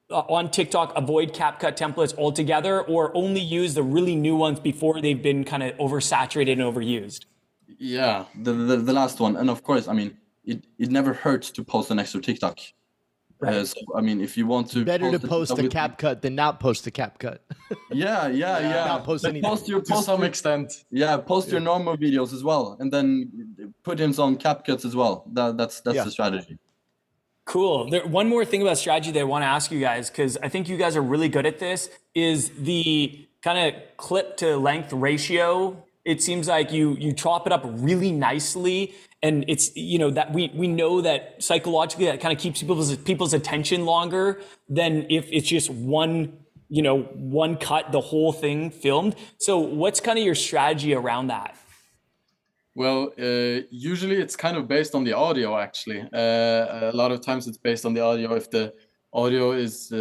Uh, on TikTok, avoid CapCut templates altogether, or only use the really new ones before they've been kind of oversaturated and overused? Yeah, the, the the last one, and of course, I mean, it, it never hurts to post an extra TikTok. Right. Uh, so I mean, if you want to, better post to post a cap cut than not post a cap cut. yeah, yeah, [laughs] yeah. Not post anything. Post your, post to some extent. Yeah, post yeah. your normal videos as well, and then put in some cap cuts as well. That, that's that's yeah. the strategy. Cool. There, one more thing about strategy that I want to ask you guys, because I think you guys are really good at this, is the kind of clip to length ratio. It seems like you you chop it up really nicely and it's you know that we we know that psychologically that kind of keeps people's people's attention longer than if it's just one you know one cut the whole thing filmed. So what's kind of your strategy around that? Well uh, usually it's kind of based on the audio actually. Uh, a lot of times it's based on the audio. If the audio is uh,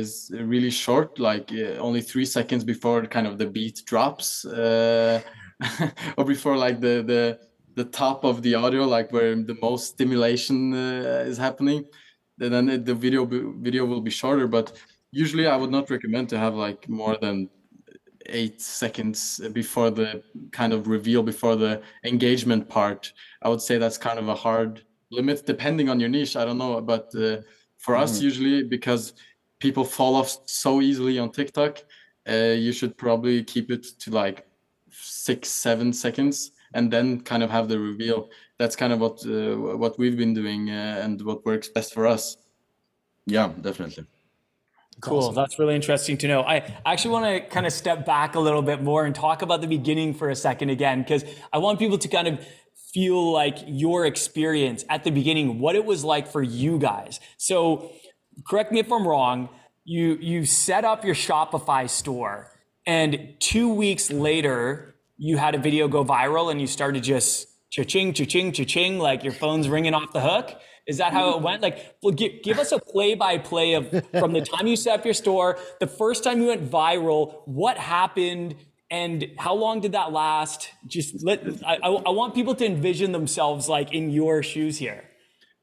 is really short like uh, only three seconds before kind of the beat drops uh, [laughs] or before like the the the top of the audio, like where the most stimulation uh, is happening, then it, the video video will be shorter. But usually, I would not recommend to have like more than eight seconds before the kind of reveal, before the engagement part. I would say that's kind of a hard limit, depending on your niche. I don't know, but uh, for mm-hmm. us, usually because people fall off so easily on TikTok, uh, you should probably keep it to like six, seven seconds and then kind of have the reveal. That's kind of what uh, what we've been doing uh, and what works best for us. Yeah, definitely. Cool. Awesome. That's really interesting to know. I actually want to kind of step back a little bit more and talk about the beginning for a second again, because I want people to kind of feel like your experience at the beginning, what it was like for you guys. So correct me if I'm wrong. You, you set up your Shopify store and two weeks later, you had a video go viral and you started just cha-ching, cha-ching, cha-ching, like your phone's ringing off the hook? Is that how it went? Like, well, give, give us a play-by-play of from the time you set up your store, the first time you went viral, what happened, and how long did that last? Just let I, I want people to envision themselves like in your shoes here.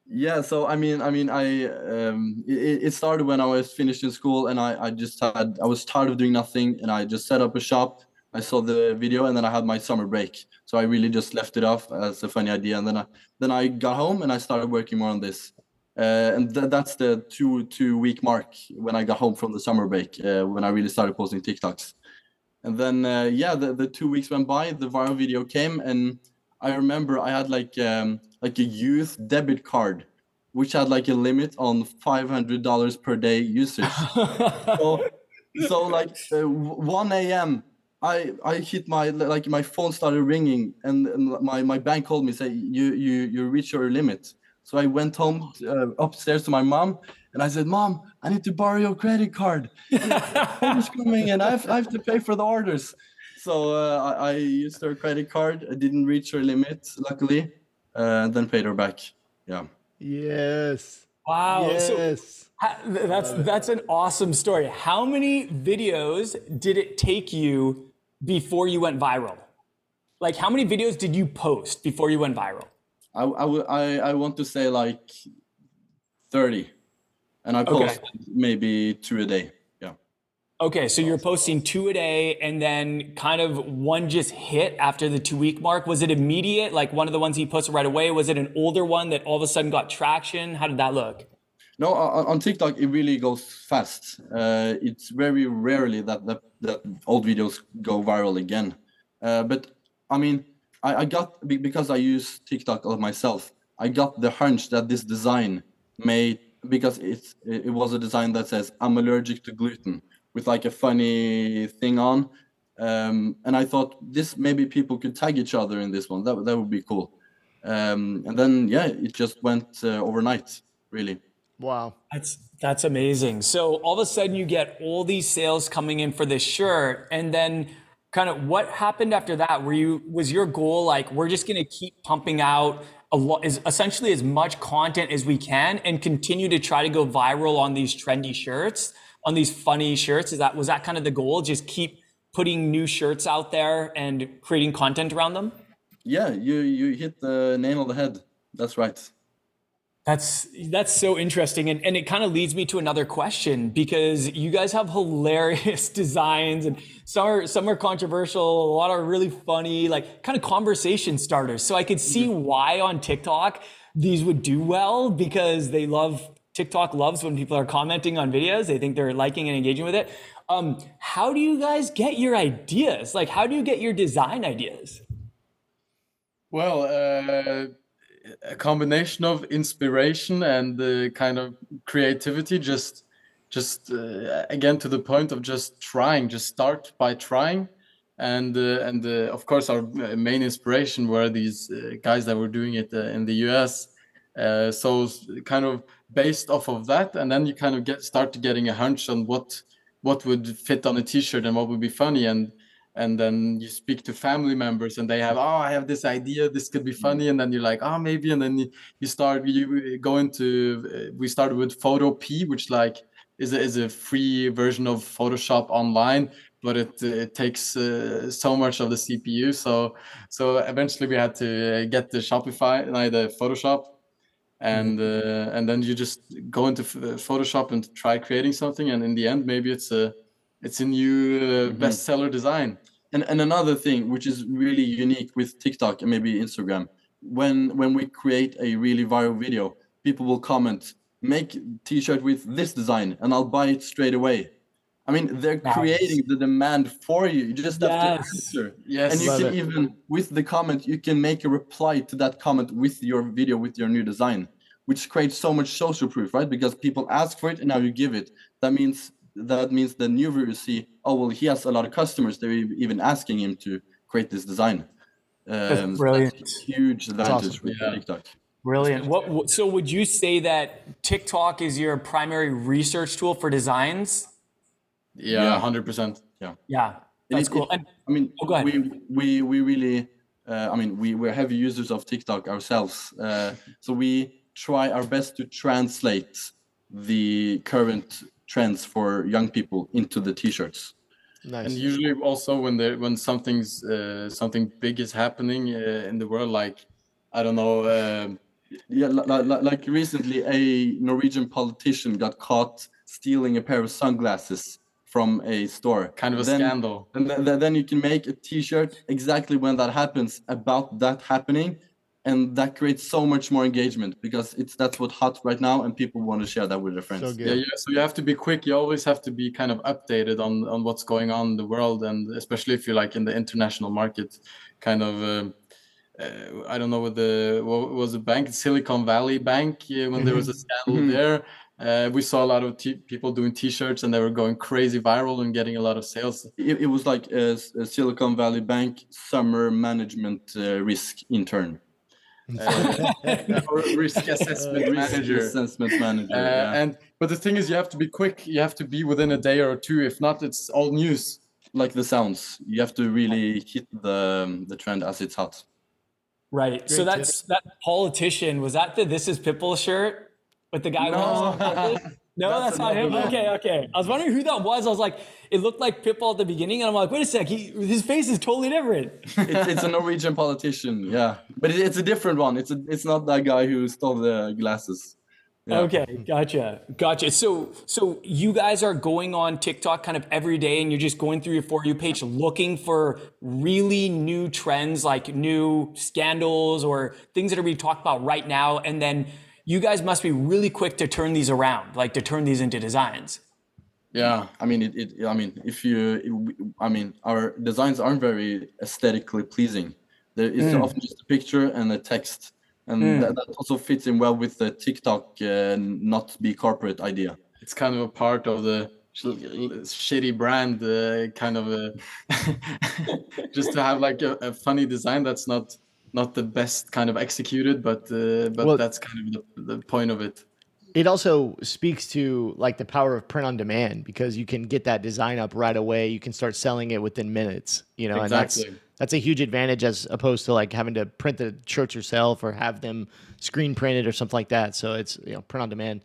Yeah, so I mean, I mean, I um, it, it started when I was finished in school, and I I just had I was tired of doing nothing, and I just set up a shop I saw the video and then I had my summer break. So I really just left it off as a funny idea. And then I, then I got home and I started working more on this. Uh, and th- that's the two two week mark when I got home from the summer break uh, when I really started posting TikToks. And then uh, yeah, the, the two weeks went by, the viral video came, and I remember I had like um, like a youth debit card, which had like a limit on five hundred dollars per day usage. [laughs] so, so like uh, 1 a.m. I I hit my like my phone started ringing and, and my my bank called me say you you you reach your limit. So I went home uh, upstairs to my mom and I said, "Mom, I need to borrow your credit card. [laughs] It's coming and I have, I have to pay for the orders." So uh, I, I, used her credit card. I didn't reach her limit, luckily, uh, and then paid her back. Yeah. Yes. Wow. Yes. So that's that's an awesome story. How many videos did it take you before you went viral? Like, how many videos did you post before you went viral? I, I, I want to say like 30. And I post okay. maybe two a day. Yeah. Okay. So you're posting two a day and then kind of one just hit after the two week mark. Was it immediate? Like one of the ones you posted right away? Was it an older one that all of a sudden got traction? How did that look? No, on TikTok it really goes fast. Uh, it's very rarely that the, old videos go viral again. Uh, but I mean, I, I got because I use TikTok of myself. I got the hunch that this design may because it's it was a design that says I'm allergic to gluten, with like a funny thing on. Um, and I thought this maybe people could tag each other in this one. That that would be cool. Um, and then yeah, it just went uh, overnight, really. Wow. That's that's amazing. So all of a sudden you get all these sales coming in for this shirt and then kind of what happened after that? Were you was your goal like we're just going to keep pumping out a lot is essentially as much content as we can and continue to try to go viral on these trendy shirts, on these funny shirts? Is that was that kind of the goal? Just keep putting new shirts out there and creating content around them? Yeah, you you hit the nail on the head. That's right. That's that's so interesting, and and it kind of leads me to another question because you guys have [laughs] hilarious designs, and some are some are controversial, a lot are really funny, like kind of conversation starters. So I could see mm-hmm. why on TikTok these would do well because they love TikTok loves when people are commenting on videos. They think they're liking and engaging with it. Um, how do you guys get your ideas? Like, how do you get your design ideas? Well, uh, a combination of inspiration and the kind of creativity just just uh, again to the point of just trying just start by trying. And uh, and uh, of course our main inspiration were these uh, guys that were doing it uh, in the US uh, so kind of based off of that and then you kind of get start getting a hunch on what what would fit on a t-shirt and what would be funny. And and then you speak to family members and they have oh i have this idea this could be mm-hmm. funny and then you're like oh maybe and then you, you start you go into uh, we started with Photopea which like is a, is a free version of photoshop online but it, it takes uh, so much of the cpu so so eventually we had to uh, get the shopify like the photoshop and mm-hmm. uh, and then you just go into photoshop and try creating something and in the end maybe it's a it's a new uh, mm-hmm. bestseller design and, and another thing which is really unique with tiktok and maybe instagram when when we create a really viral video people will comment make t-shirt with this design and i'll buy it straight away i mean they're nice. creating the demand for you you just have yes. to answer yes and you can it. even with the comment you can make a reply to that comment with your video with your new design which creates so much social proof right because people ask for it and now you give it that means that means the new viewers see, oh well, he has a lot of customers. They're even asking him to create this design. Um, brilliant. huge advantage awesome. with yeah. TikTok. Brilliant. What so would you say that TikTok is your primary research tool for designs? Yeah, hundred percent. Yeah. Yeah, that's it, cool. It, I mean, oh, we we we really. Uh, I mean, we we're heavy users of TikTok ourselves, uh, [laughs] so we try our best to translate the current trends for young people into the t-shirts. Nice. And usually also when there when something's uh, something big is happening uh, in the world, like I don't know. Uh, yeah, like, like recently, a Norwegian politician got caught stealing a pair of sunglasses from a store. Kind of a then, scandal. And th- then you can make a T-shirt exactly when that happens about that happening, and that creates so much more engagement because it's that's what hot right now and people want to share that with their friends so yeah, yeah so you have to be quick you always have to be kind of updated on on what's going on in the world and especially if you're like in the international market kind of uh, uh, I don't know what the what was the bank Silicon Valley Bank uh, when there was a mm-hmm. scandal mm-hmm. there. Uh, we saw a lot of t- people doing T-shirts and they were going crazy viral and getting a lot of sales. It, it was like a, a, Silicon Valley Bank summer management uh, risk intern uh, [laughs] risk assessment manager. Risk assessment manager. Uh, yeah. And but the thing is, you have to be quick. You have to be within a day or two. If not, it's all news. Like the sounds, you have to really hit the the trend as it's hot. Right. Great so that's tip. that politician. Was that the "This Is Pitbull" shirt with the guy? No. [laughs] No, that's, that's not him. One. Okay, okay. I was wondering who that was. I was like, it looked like Pitbull at the beginning, and I'm like, wait a sec, he, his face is totally different. it's, it's, a Norwegian politician, yeah, but it, it's a different one. It's a, it's not that guy who stole the glasses. Yeah. Okay, gotcha, gotcha. So, so you guys are going on TikTok kind of every day, and you're just going through your for you page looking for really new trends, like new scandals or things that are being talked about right now, and then you guys must be really quick to turn these around, like to turn these into designs. Yeah, I mean, it, it I mean, if you, it, I mean, our designs aren't very aesthetically pleasing. There is mm. often just a picture and a text, and mm. that, that, also fits in well with the TikTok uh, not be corporate idea. It's kind of a part of the shitty brand uh, kind of a [laughs] just to have like a, a, funny design that's not not the best kind of executed but uh, but well, that's kind of the, the point of it. it also speaks to like the power of print on demand because you can get that design up right away. You can start selling it within minutes you know exactly. and that's that's a huge advantage as opposed to like having to print the shirts yourself or have them screen printed or something like that. So it's you know print on demand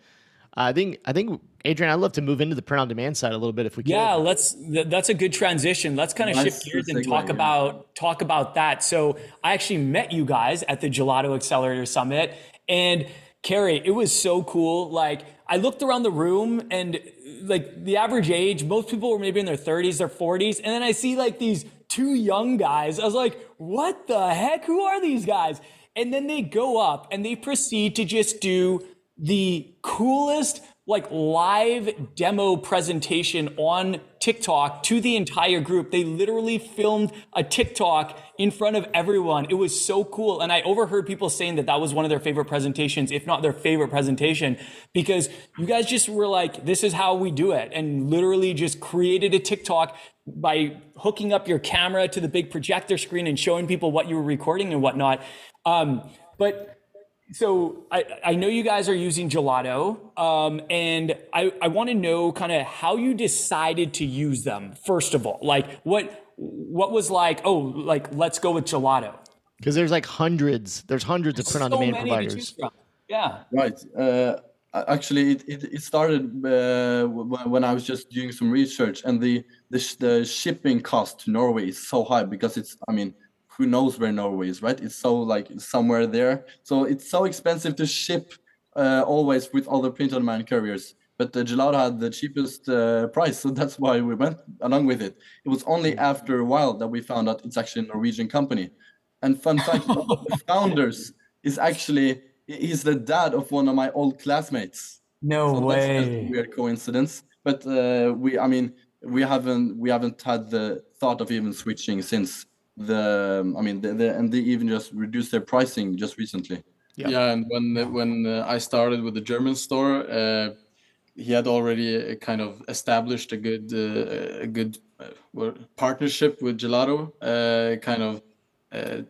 I think I think Adrian, I'd love to move into the print on demand side a little bit if we can. Yeah, let's. That's a good transition. Let's kind of shift gears and talk about talk about that. So I actually met you guys at the Gelato Accelerator Summit, and Carrie, it was so cool. Like I looked around the room, and like the average age, most people were maybe in their 30s, their 40s, and then I see like these two young guys. I was like, what the heck? Who are these guys? And then they go up and they proceed to just do the coolest like live demo presentation on TikTok to the entire group. They literally filmed a TikTok in front of everyone. It was so cool. And I overheard people saying that that was one of their favorite presentations, if not their favorite presentation, because you guys just were like, this is how we do it. And literally just created a TikTok by hooking up your camera to the big projector screen and showing people what you were recording and whatnot. Um, but so I, I know you guys are using gelato um, and i, I want to know kind of how you decided to use them first of all. Like what what was like oh like let's go with gelato? Because there's like hundreds there's hundreds of print on demand providers. yeah. Right uh, actually it, it, it started uh, when i was just doing some research and the, the the shipping cost to norway is so high because it's i mean who knows where Norway is, right? It's so like somewhere there. So it's so expensive to ship uh, always with other print-on-demand couriers. But the gelato had the cheapest uh, price, so [laughs] that's why we went along with it. It was only hmm. after a while that we found out it's actually a Norwegian company. And fun fact, one of the [laughs] founders is actually he's the dad of one of my old classmates. No so way. That's, weird coincidence. But uh, we, I mean, we haven't we haven't had the thought of even switching since the i mean the, the, and they even just reduced their pricing just recently. Yeah, yeah and when when uh, i started with the german store uh, he had already uh, kind of established a good uh, a good uh, partnership with gelato uh, kind of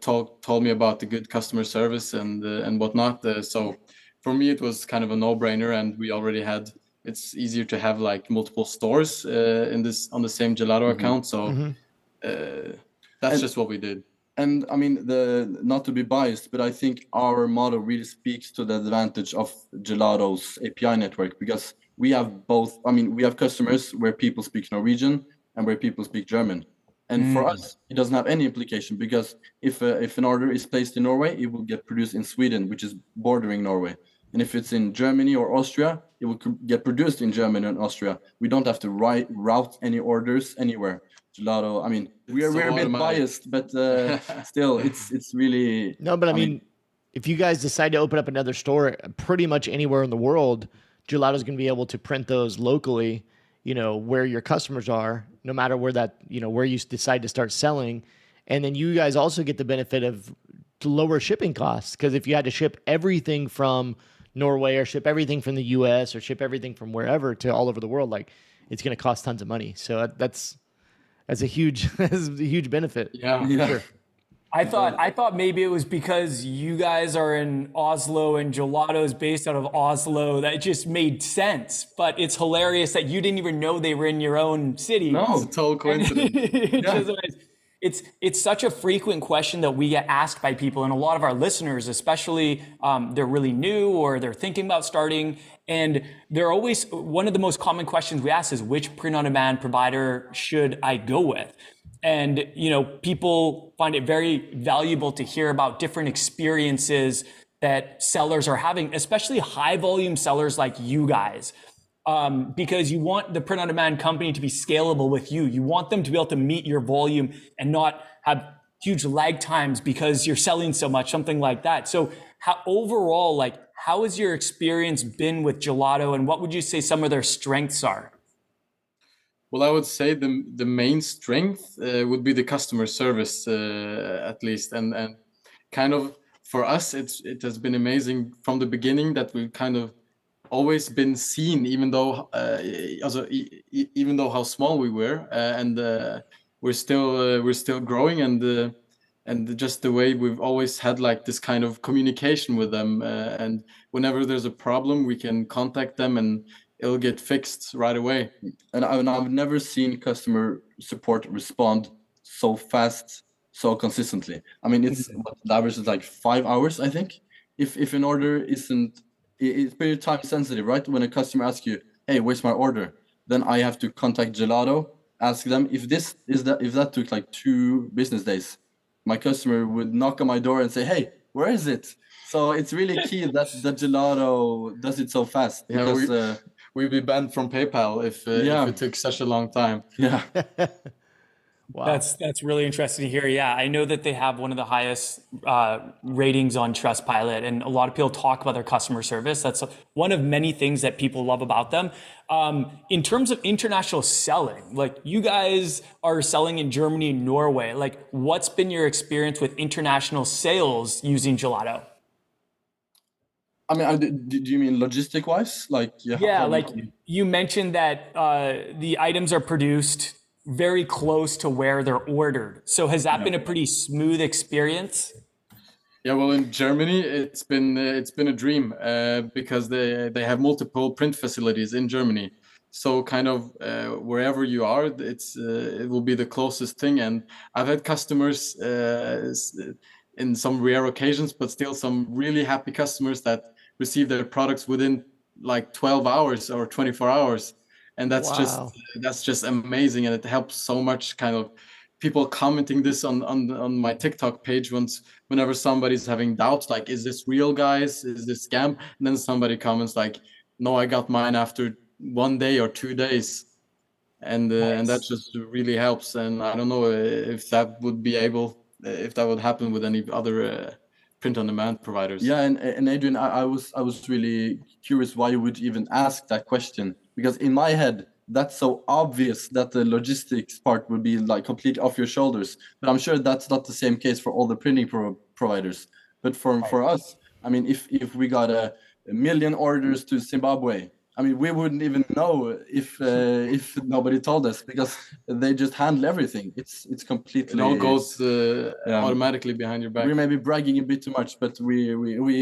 told told me about the good customer service and and whatnot so for me it was kind of a no-brainer and we already had it's easier to have like multiple stores in this on the same gelato mm -hmm. account so mm -hmm that's and, just what we did. And I mean, the not to be biased, but I think our model really speaks to the advantage of Gelato's API network because we have both. I mean, we have customers where people speak Norwegian and where people speak German. And mm. for us, it doesn't have any implication because if uh, if an order is placed in Norway, it will get produced in Sweden, which is bordering Norway. And if it's in Germany or Austria, it will get produced in Germany and Austria. We don't have to write route any orders anywhere gelato. I mean, we're so we're a bit biased, but uh, [laughs] still, it's it's really no. But I, I mean, mean, if you guys decide to open up another store, pretty much anywhere in the world, gelato is going to be able to print those locally. You know where your customers are, no matter where that you know where you decide to start selling, and then you guys also get the benefit of lower shipping costs because if you had to ship everything from Norway or ship everything from the U.S. or ship everything from wherever to all over the world, like it's going to cost tons of money. So that's as a huge [laughs] as a huge benefit. Yeah, yeah. Sure. I thought I thought maybe it was because you guys are in Oslo and Gelato is based out of Oslo that it just made sense. But it's hilarious that you didn't even know they were in your own city. No, [laughs] [laughs] it's a total coincidence. yeah it's it's such a frequent question that we get asked by people and a lot of our listeners especially um, they're really new or they're thinking about starting and they're always one of the most common questions we ask is which print on demand provider should i go with? And you know people find it very valuable to hear about different experiences that sellers are having especially high volume sellers like you guys um, because you want the print on demand company to be scalable with you. You want them to be able to meet your volume and not have huge lag times because you're selling so much, something like that. So, how overall, like, how has your experience been with Gelato, and what would you say some of their strengths are? Well, I would say the the main strength uh, would be the customer service, uh, at least, and and kind of for us, it's it has been amazing from the beginning that we kind of always been seen, even though uh, also even though how small we were, uh, and uh, we're still uh, we're still growing, and uh, and just the way we've always had like this kind of communication with them, uh, and whenever there's a problem, we can contact them and it'll get fixed right away. And I've never seen customer support respond so fast, so consistently. I mean, it's what the average is like five hours, I think. If if an order isn't it's very time sensitive, right? When a customer asks you, "Hey, where's my order?" Then I have to contact Gelato, ask them if this is that if that took like two business days, my customer would knock on my door and say, "Hey, where is it?" So it's really key [laughs] that the Gelato does it so fast. Yeah, because, we, uh, we'd be banned from PayPal if, uh, yeah. if it took such a long time. Yeah. [laughs] Wow. That's that's really interesting to hear. Yeah, I know that they have one of the highest uh, ratings on Trustpilot, and a lot of people talk about their customer service. That's one of many things that people love about them. Um, in terms of international selling, like you guys are selling in Germany and Norway. Like, what's been your experience with international sales using Gelato? I mean, do you mean logistic wise? Like, yeah, yeah like you mentioned that uh, the items are produced very close to where they're ordered. So has that yeah. been a pretty smooth experience? Yeah, well, in Germany, it's been it's been a dream uh, because they they have multiple print facilities in Germany. So kind of uh, wherever you are, it's uh, it will be the closest thing. And I've had customers uh, in some rare occasions, but still some really happy customers that receive their products within like 12 hours or 24 hours and that's wow. just that's just amazing and it helps so much kind of people commenting this on on on my tiktok page once whenever somebody's having doubts like is this real guys? Is this scam? And then somebody comments like no i got mine after one day or two days. And uh, nice. and that just really helps and i don't know if that would be able if that would happen with any other uh, print on demand providers. Yeah and, and adrian I, I was i was really curious why you would even ask that question because in my head that's so obvious that the logistics part would be like completely off your shoulders. But i'm sure that's not the same case for all the printing pro- providers. But for for us i mean if if we got a, a million orders to zimbabwe i mean we wouldn't even know if uh, [laughs] if nobody told us because they just handle everything. It's it's completely it all goes uh, yeah. automatically behind your back. We may be bragging a bit too much but we we we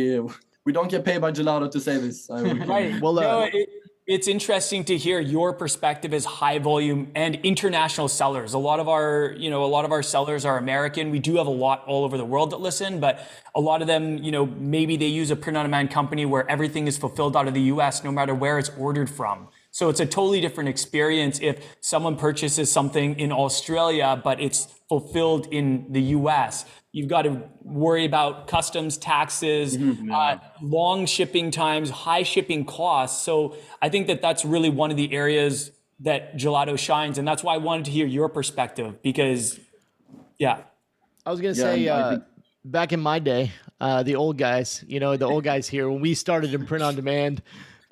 we don't get paid by gelato to say this. [laughs] Right. Well uh, no, it, it's interesting to hear your perspective as high volume and international sellers. A lot of our, you know, a lot of our sellers are American. We do have a lot all over the world that listen, but a lot of them, you know, maybe they use a print on demand company where everything is fulfilled out of the US no matter where it's ordered from. So it's a totally different experience if someone purchases something in Australia, but it's fulfilled in the US. You've got to worry about customs, taxes, mm-hmm. uh, long shipping times, high shipping costs. So I think that that's really one of the areas that Gelato shines. And that's why I wanted to hear your perspective because, yeah. I was going to yeah, say, uh, back in my day, uh, the old guys, you know, the old guys here, when we started in print on demand,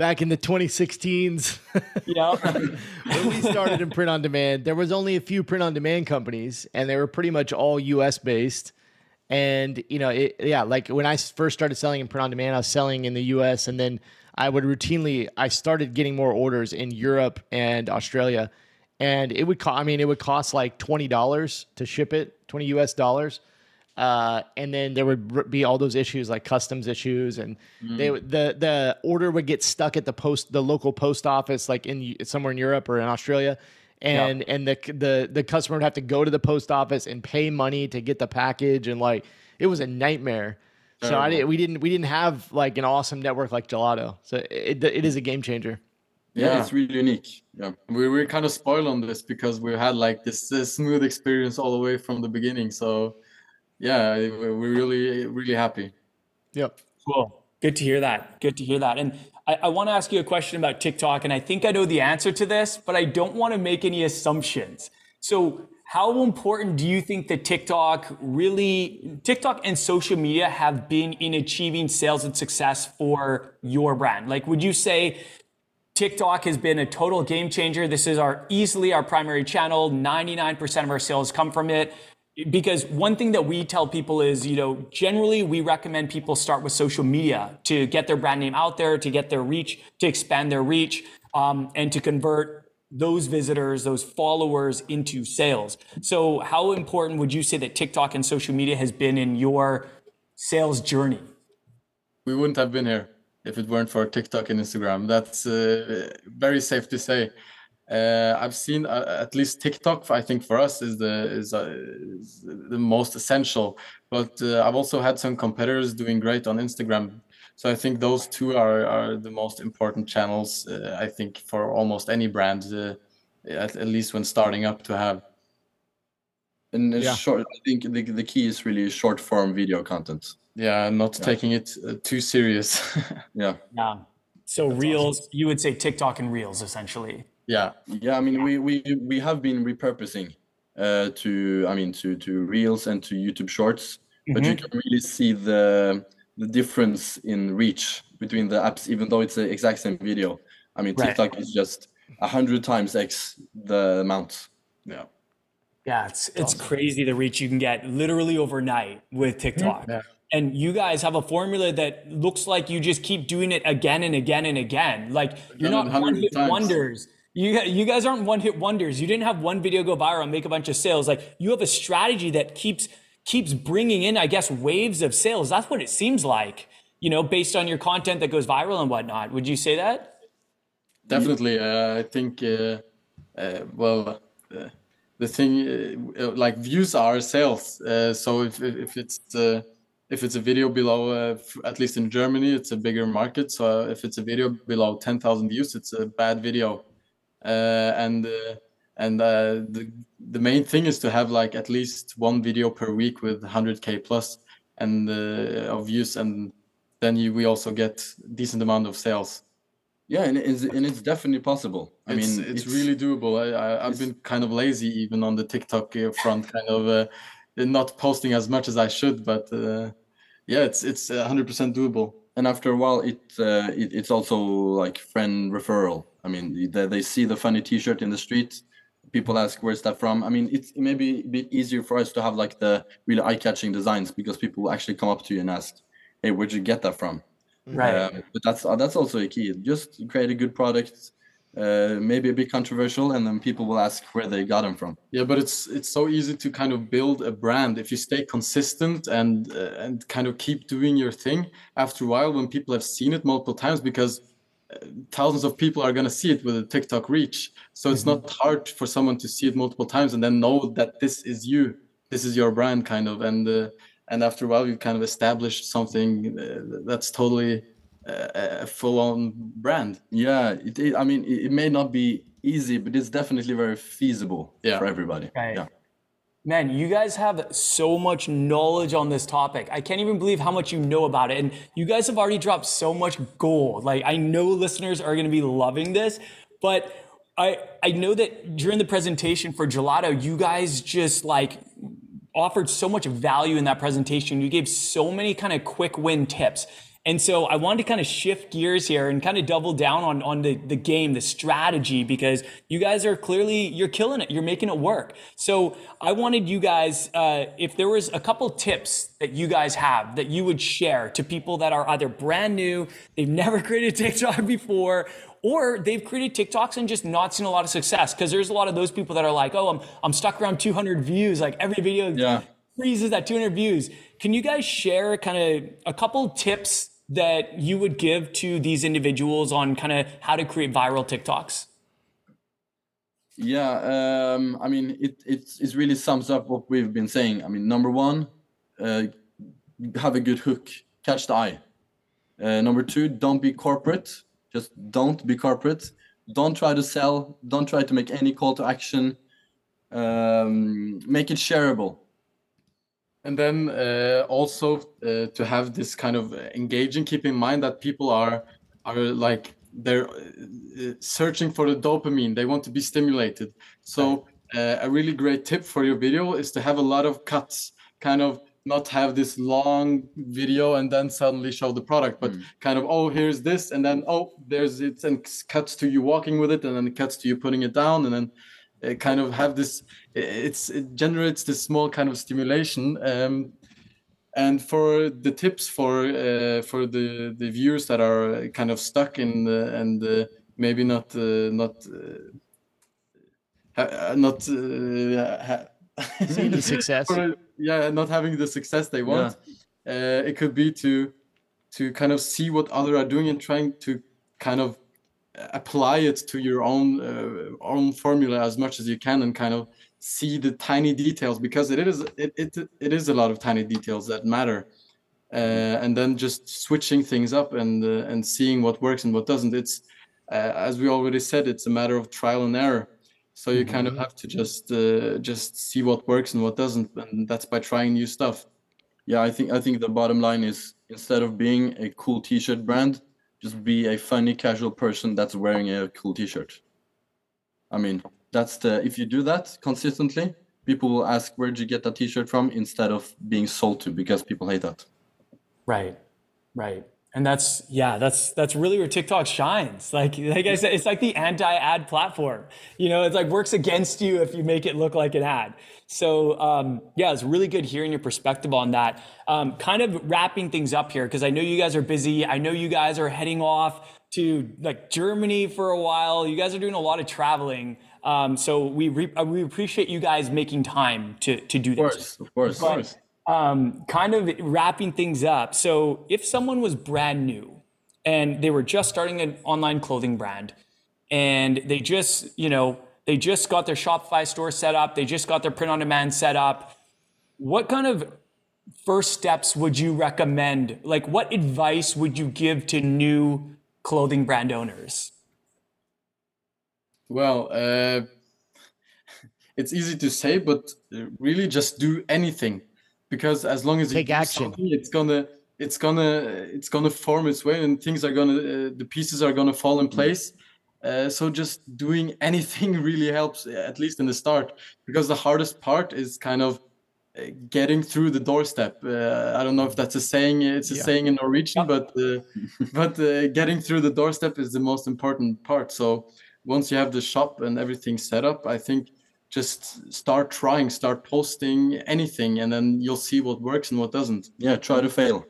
back in the 2016s. Yeah. [laughs] when we started in print on demand, there was only a few print on demand companies and they were pretty much all US based. And you know, it, yeah, like when I first started selling in print on demand, I was selling in the U.S. and then I would routinely I started getting more orders in Europe and Australia, and it would cost. I mean, it would cost like twenty dollars to ship it, twenty U.S. dollars. Uh, and then there would be all those issues like customs issues, and mm. they the the order would get stuck at the post the local post office, like in somewhere in Europe or in Australia, and and the the the customer would have to go to the post office and pay money to get the package and like it was a nightmare. So I didn't, we didn't we didn't have like an awesome network like Gelato. So it it is a game changer. Yeah, yeah. it's really unique. Yeah, we were kind of spoiled on this because we had like this, this smooth experience all the way from the beginning. So yeah, we're really really happy. Yep. Cool. Good to hear that. Good to hear that. And I, I want to ask you a question about TikTok, and I think I know the answer to this, but I don't want to make any assumptions. So, how important do you think that TikTok really, TikTok and social media have been in achieving sales and success for your brand? Like, would you say TikTok has been a total game changer? This is our easily our primary channel. 99% of our sales come from it because one thing that we tell people is, you know, generally we recommend people start with social media to get their brand name out there, to get their reach, to expand their reach, um, and to convert those visitors, those followers into sales. So, how important would you say that TikTok and social media has been in your sales journey? We wouldn't have been here if it weren't for TikTok and Instagram. That's uh, very safe to say. Uh, I've seen uh, at least TikTok. I think for us is the is, uh, is the most essential. But uh, I've also had some competitors doing great on Instagram so I think those two are, are the most important channels, uh, I think, for almost any brand, uh, at, at, least when starting up to have. And yeah. short, I think the, the key is really short form video content. Yeah, not yeah. taking it uh, too serious. [laughs] yeah. Yeah. So That's Reels, awesome. you would say TikTok and Reels essentially. Yeah. Yeah, I mean, yeah. we we we have been repurposing uh, to, I mean, to to Reels and to YouTube Shorts, mm-hmm. but you mm-hmm. can really see the the difference in reach between the apps, even though it's the exact same video. I mean, TikTok right. is just a hundred times x the amount. Yeah. Yeah, it's it's awesome. crazy the reach you can get literally overnight with TikTok. Yeah. And you guys have a formula that looks like you just keep doing it again and again and again. Like you're not one hit wonders. You you guys aren't one hit wonders. You didn't have one video go viral and make a bunch of sales. Like you have a strategy that keeps keeps bringing in, I guess, waves of sales. That's what it seems like, you know, based on your content that goes viral and whatnot. Would you say that? Definitely. Uh, I think, uh, uh, well, uh, the thing uh, like views are sales. Uh, so if, if it's if it's a video below, at least in Germany, it's a bigger market. So if it's a video below 10,000 views, it's a bad video. And and uh, the the main thing is to have like at least one video per week with 100k plus and uh, of views. And then you we also get decent amount of sales. Yeah and it's, and it's definitely possible. I it's, mean it's, it's, really doable. I, I have been kind of lazy even on the tiktok uh, front kind of uh, not posting as much as i should but uh, yeah it's it's 100% doable. And after a while it, uh, it it's also like friend referral i mean they, they see the funny t-shirt in the street. People ask where's that from? I mean it's maybe a bit easier for us to have like the really eye-catching designs because people will actually come up to you and ask hey where'd you get that from? Right. Um, but that's uh, that's also a key. Just create a good product uh, maybe a bit controversial and then people will ask where they got them from. Yeah but it's it's so easy to kind of build a brand if you stay consistent and uh, and kind of keep doing your thing. After a while when people have seen it multiple times because thousands of people are going to see it with a TikTok reach. So it's mm-hmm. not hard for someone to see it multiple times and then know that this is you, this is your brand, kind of. And uh, and after a while, you kind of establish something uh, that's totally uh, a full-on brand. Yeah, it, it, I mean, it, it, may not be easy, but it's definitely very feasible yeah. for everybody. Right. Yeah. Man, you guys have so much knowledge on this topic. I can't even believe how much you know about it. And you guys have already dropped so much gold. Like I know listeners are going to be loving this, but I I know that during the presentation for Gelato, you guys just like offered so much value in that presentation. You gave so many kind of quick win tips. And so I wanted to kind of shift gears here and kind of double down on, on the, the game, the strategy, because you guys are clearly, you're killing it. You're making it work. So I wanted you guys, uh, if there was a couple tips that you guys have that you would share to people that are either brand new, they've never [laughs] created TikTok before, or they've created TikToks and just not seen a lot of success. Cause there's a lot of those people that are like, oh, I'm, I'm stuck around 200 views. Like every video yeah. freezes at 200 views. Can you guys share kind of a couple tips that you would give to these individuals on kind of how to create viral TikToks? Yeah, um, I mean, it, it, it really sums up what we've been saying. I mean, number one, uh, have a good hook, catch the eye. Uh, number two, don't be corporate. Just don't be corporate. Don't try to sell. Don't try to make any call to action. Um, make it shareable and then uh, also uh, to have this kind of engaging keep in mind that people are are like they're uh, searching for the dopamine. They want to be stimulated. So uh, a really great tip for your video is to have a lot of cuts. Kind of not have this long video and then suddenly show the product but mm. kind of oh here's this and then oh there's it and cuts to you walking with it and then it cuts to you putting it down and then uh, kind of have this. It's it generates this small kind of stimulation. Um, and for the tips for uh, for the the viewers that are kind of stuck in the, and uh, maybe not uh, not uh, not uh, seeing [laughs] the success. for, yeah, not having the success they want. Uh, it could be to to kind of see what other are doing and trying to kind of apply it to your own uh, own formula as much as you can and kind of see the tiny details because it is it, it, it is a lot of tiny details that matter uh, and then just switching things up and uh, and seeing what works and what doesn't it's uh, as we already said it's a matter of trial and error so you mm-hmm. kind of mm-hmm. have to just uh, just see what works and what doesn't and that's by trying new stuff yeah i think i think the bottom line is instead of being a cool t-shirt brand just be a funny casual person that's wearing a cool t-shirt. I mean that's the if you do that consistently people will ask where'd you get that t-shirt from? instead of being sold to because people hate that. Right. Right and that's yeah that's that's really where tiktok shines. Like like i said it's like the anti-ad platform. You know it's like works against you if you make it look like an ad. So um, yeah it's really good hearing your perspective on that. Um, kind of wrapping things up here because i know you guys are busy. I know you guys are heading off to like germany for a while. You guys are doing a lot of traveling. Um, so we re- uh, we appreciate you guys making time to to do this. Of course, of course. But, um, kind of wrapping things up. So if someone was brand new and they were just starting an online clothing brand, and they just you know they just got their Shopify store set up, they just got their print on demand set up. What kind of first steps would you recommend? Like, what advice would you give to new clothing brand owners? Well, uh, [laughs] it's easy to say, but really just do anything because as long as you take action, it's gonna it's gonna it's gonna form its way and things are gonna uh, the pieces are gonna fall in mm. place. Uh, so just doing [laughs] anything really helps, at least in the start, because the hardest part is kind of uh, getting through the doorstep. Uh, I don't know if that's a saying. It's a yeah. saying in Norwegian, but uh, [laughs] but uh, getting through the doorstep is the most important part. So once you have the shop and everything set up, I think just start trying, start posting anything, and then you'll see what works and what doesn't. Yeah, try to fail.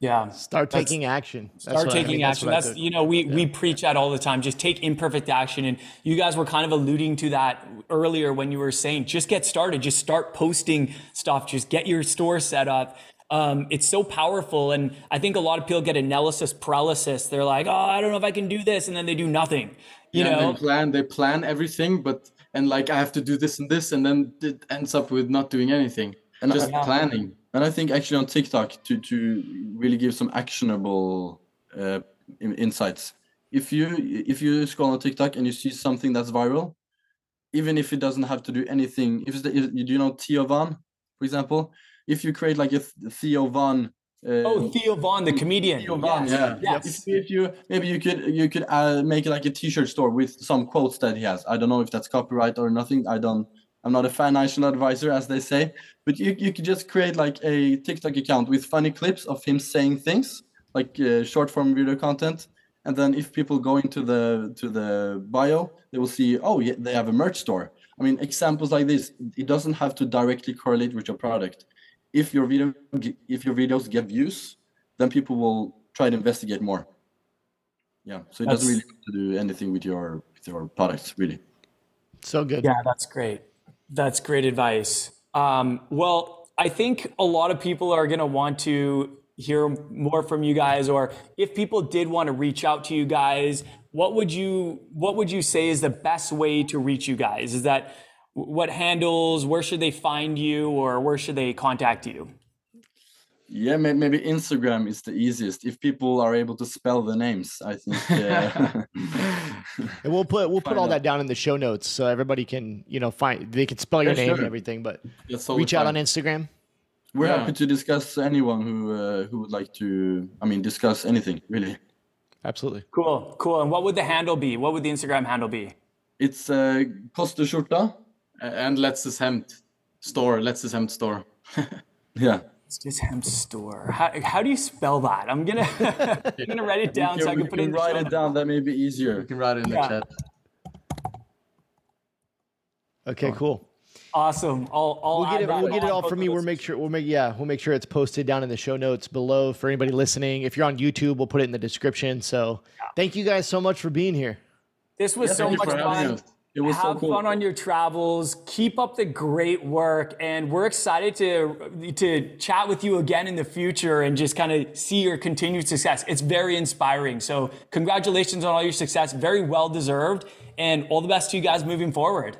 Yeah. Start taking action. That's start taking I mean, action. That's, that's you know, we, yeah. we preach that all the time. Just take imperfect action. And you guys were kind of alluding to that earlier when you were saying, just get started, just start posting stuff, just get your store set up. Um, it's so powerful. And I think a lot of people get analysis paralysis. They're like, oh, I don't know if I can do this. And then they do nothing. You yeah, know, they plan, they plan everything, but, and like, I have to do this and this. And then it ends up with not doing anything and just planning. And I think actually on TikTok to, to really give some actionable uh, insights. If you if you scroll on TikTok and you see something that's viral, even if it doesn't have to do anything, if, the, if you know Theo Von, for example, if you create like a Theo Von. Uh, oh, Theo Von, the comedian. Theo Von, yes. yeah. Yes. If, if, you maybe you could you could uh, make like a T-shirt store with some quotes that he has. I don't know if that's copyright or nothing. I don't. I'm not a financial advisor, as they say. But you you could just create like a TikTok account with funny clips of him saying things, like uh, short form video content. And then if people go into the to the bio, they will see, oh, yeah, they have a merch store. I mean, examples like this, it doesn't have to directly correlate with your product if your video if your videos get views, then people will try to investigate more. Yeah, so it that's, doesn't really have to do anything with your with your products, really. So good. Yeah, that's great. That's great advice. Um, well, I think a lot of people are going to want to hear more from you guys, or if people did want to reach out to you guys, what would you what would you say is the best way to reach you guys? Is that what handles where should they find you or where should they contact you? Yeah maybe instagram is the easiest if people are able to spell the names i think [laughs] uh, and we'll put we'll put all out. that down in the show notes so everybody can you know find they can spell your yeah, name sure. and everything but reach out on instagram. We're yeah. happy to discuss anyone who uh, who would like to i mean discuss anything really. Absolutely. Cool cool. And what would the handle be? What would the instagram handle be? It's uh, Koster and Letztes Hemd store. Letztes Hemd store. [laughs] yeah. Letztes Hemd store. How, how do you spell that? I'm gonna [laughs] I'm gonna write it down can, so I can put it in. Write it down. That may be easier. You can write it in yeah. the chat. Okay, cool. Awesome. I'll, I'll we'll get it. We'll get it all from me. We'll make sure. We'll make yeah. We'll make sure it's posted down in the show notes below for anybody listening. If you're on YouTube, we'll put it in the description. So, thank you guys so much for being here. This was Yeah, so much for having fun. Us. It was so Have cool. fun on your travels. Keep up the great work, and we're excited to to chat with you again in the future and just kind of see your continued success. It's very inspiring. So, congratulations on all your success. Very well deserved, and all the best to you guys moving forward.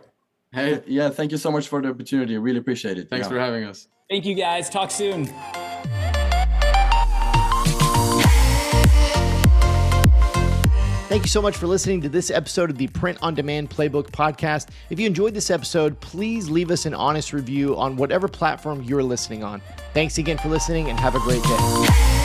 Hey, Yeah, thank you so much for the opportunity. I really appreciate it. thanks Yeah. for having us. Thank you guys. Talk soon. Thank you so much for listening to this episode of the Print on Demand Playbook podcast. If you enjoyed this episode, please leave us an honest review on whatever platform you're listening on. Thanks again for listening and have a great day.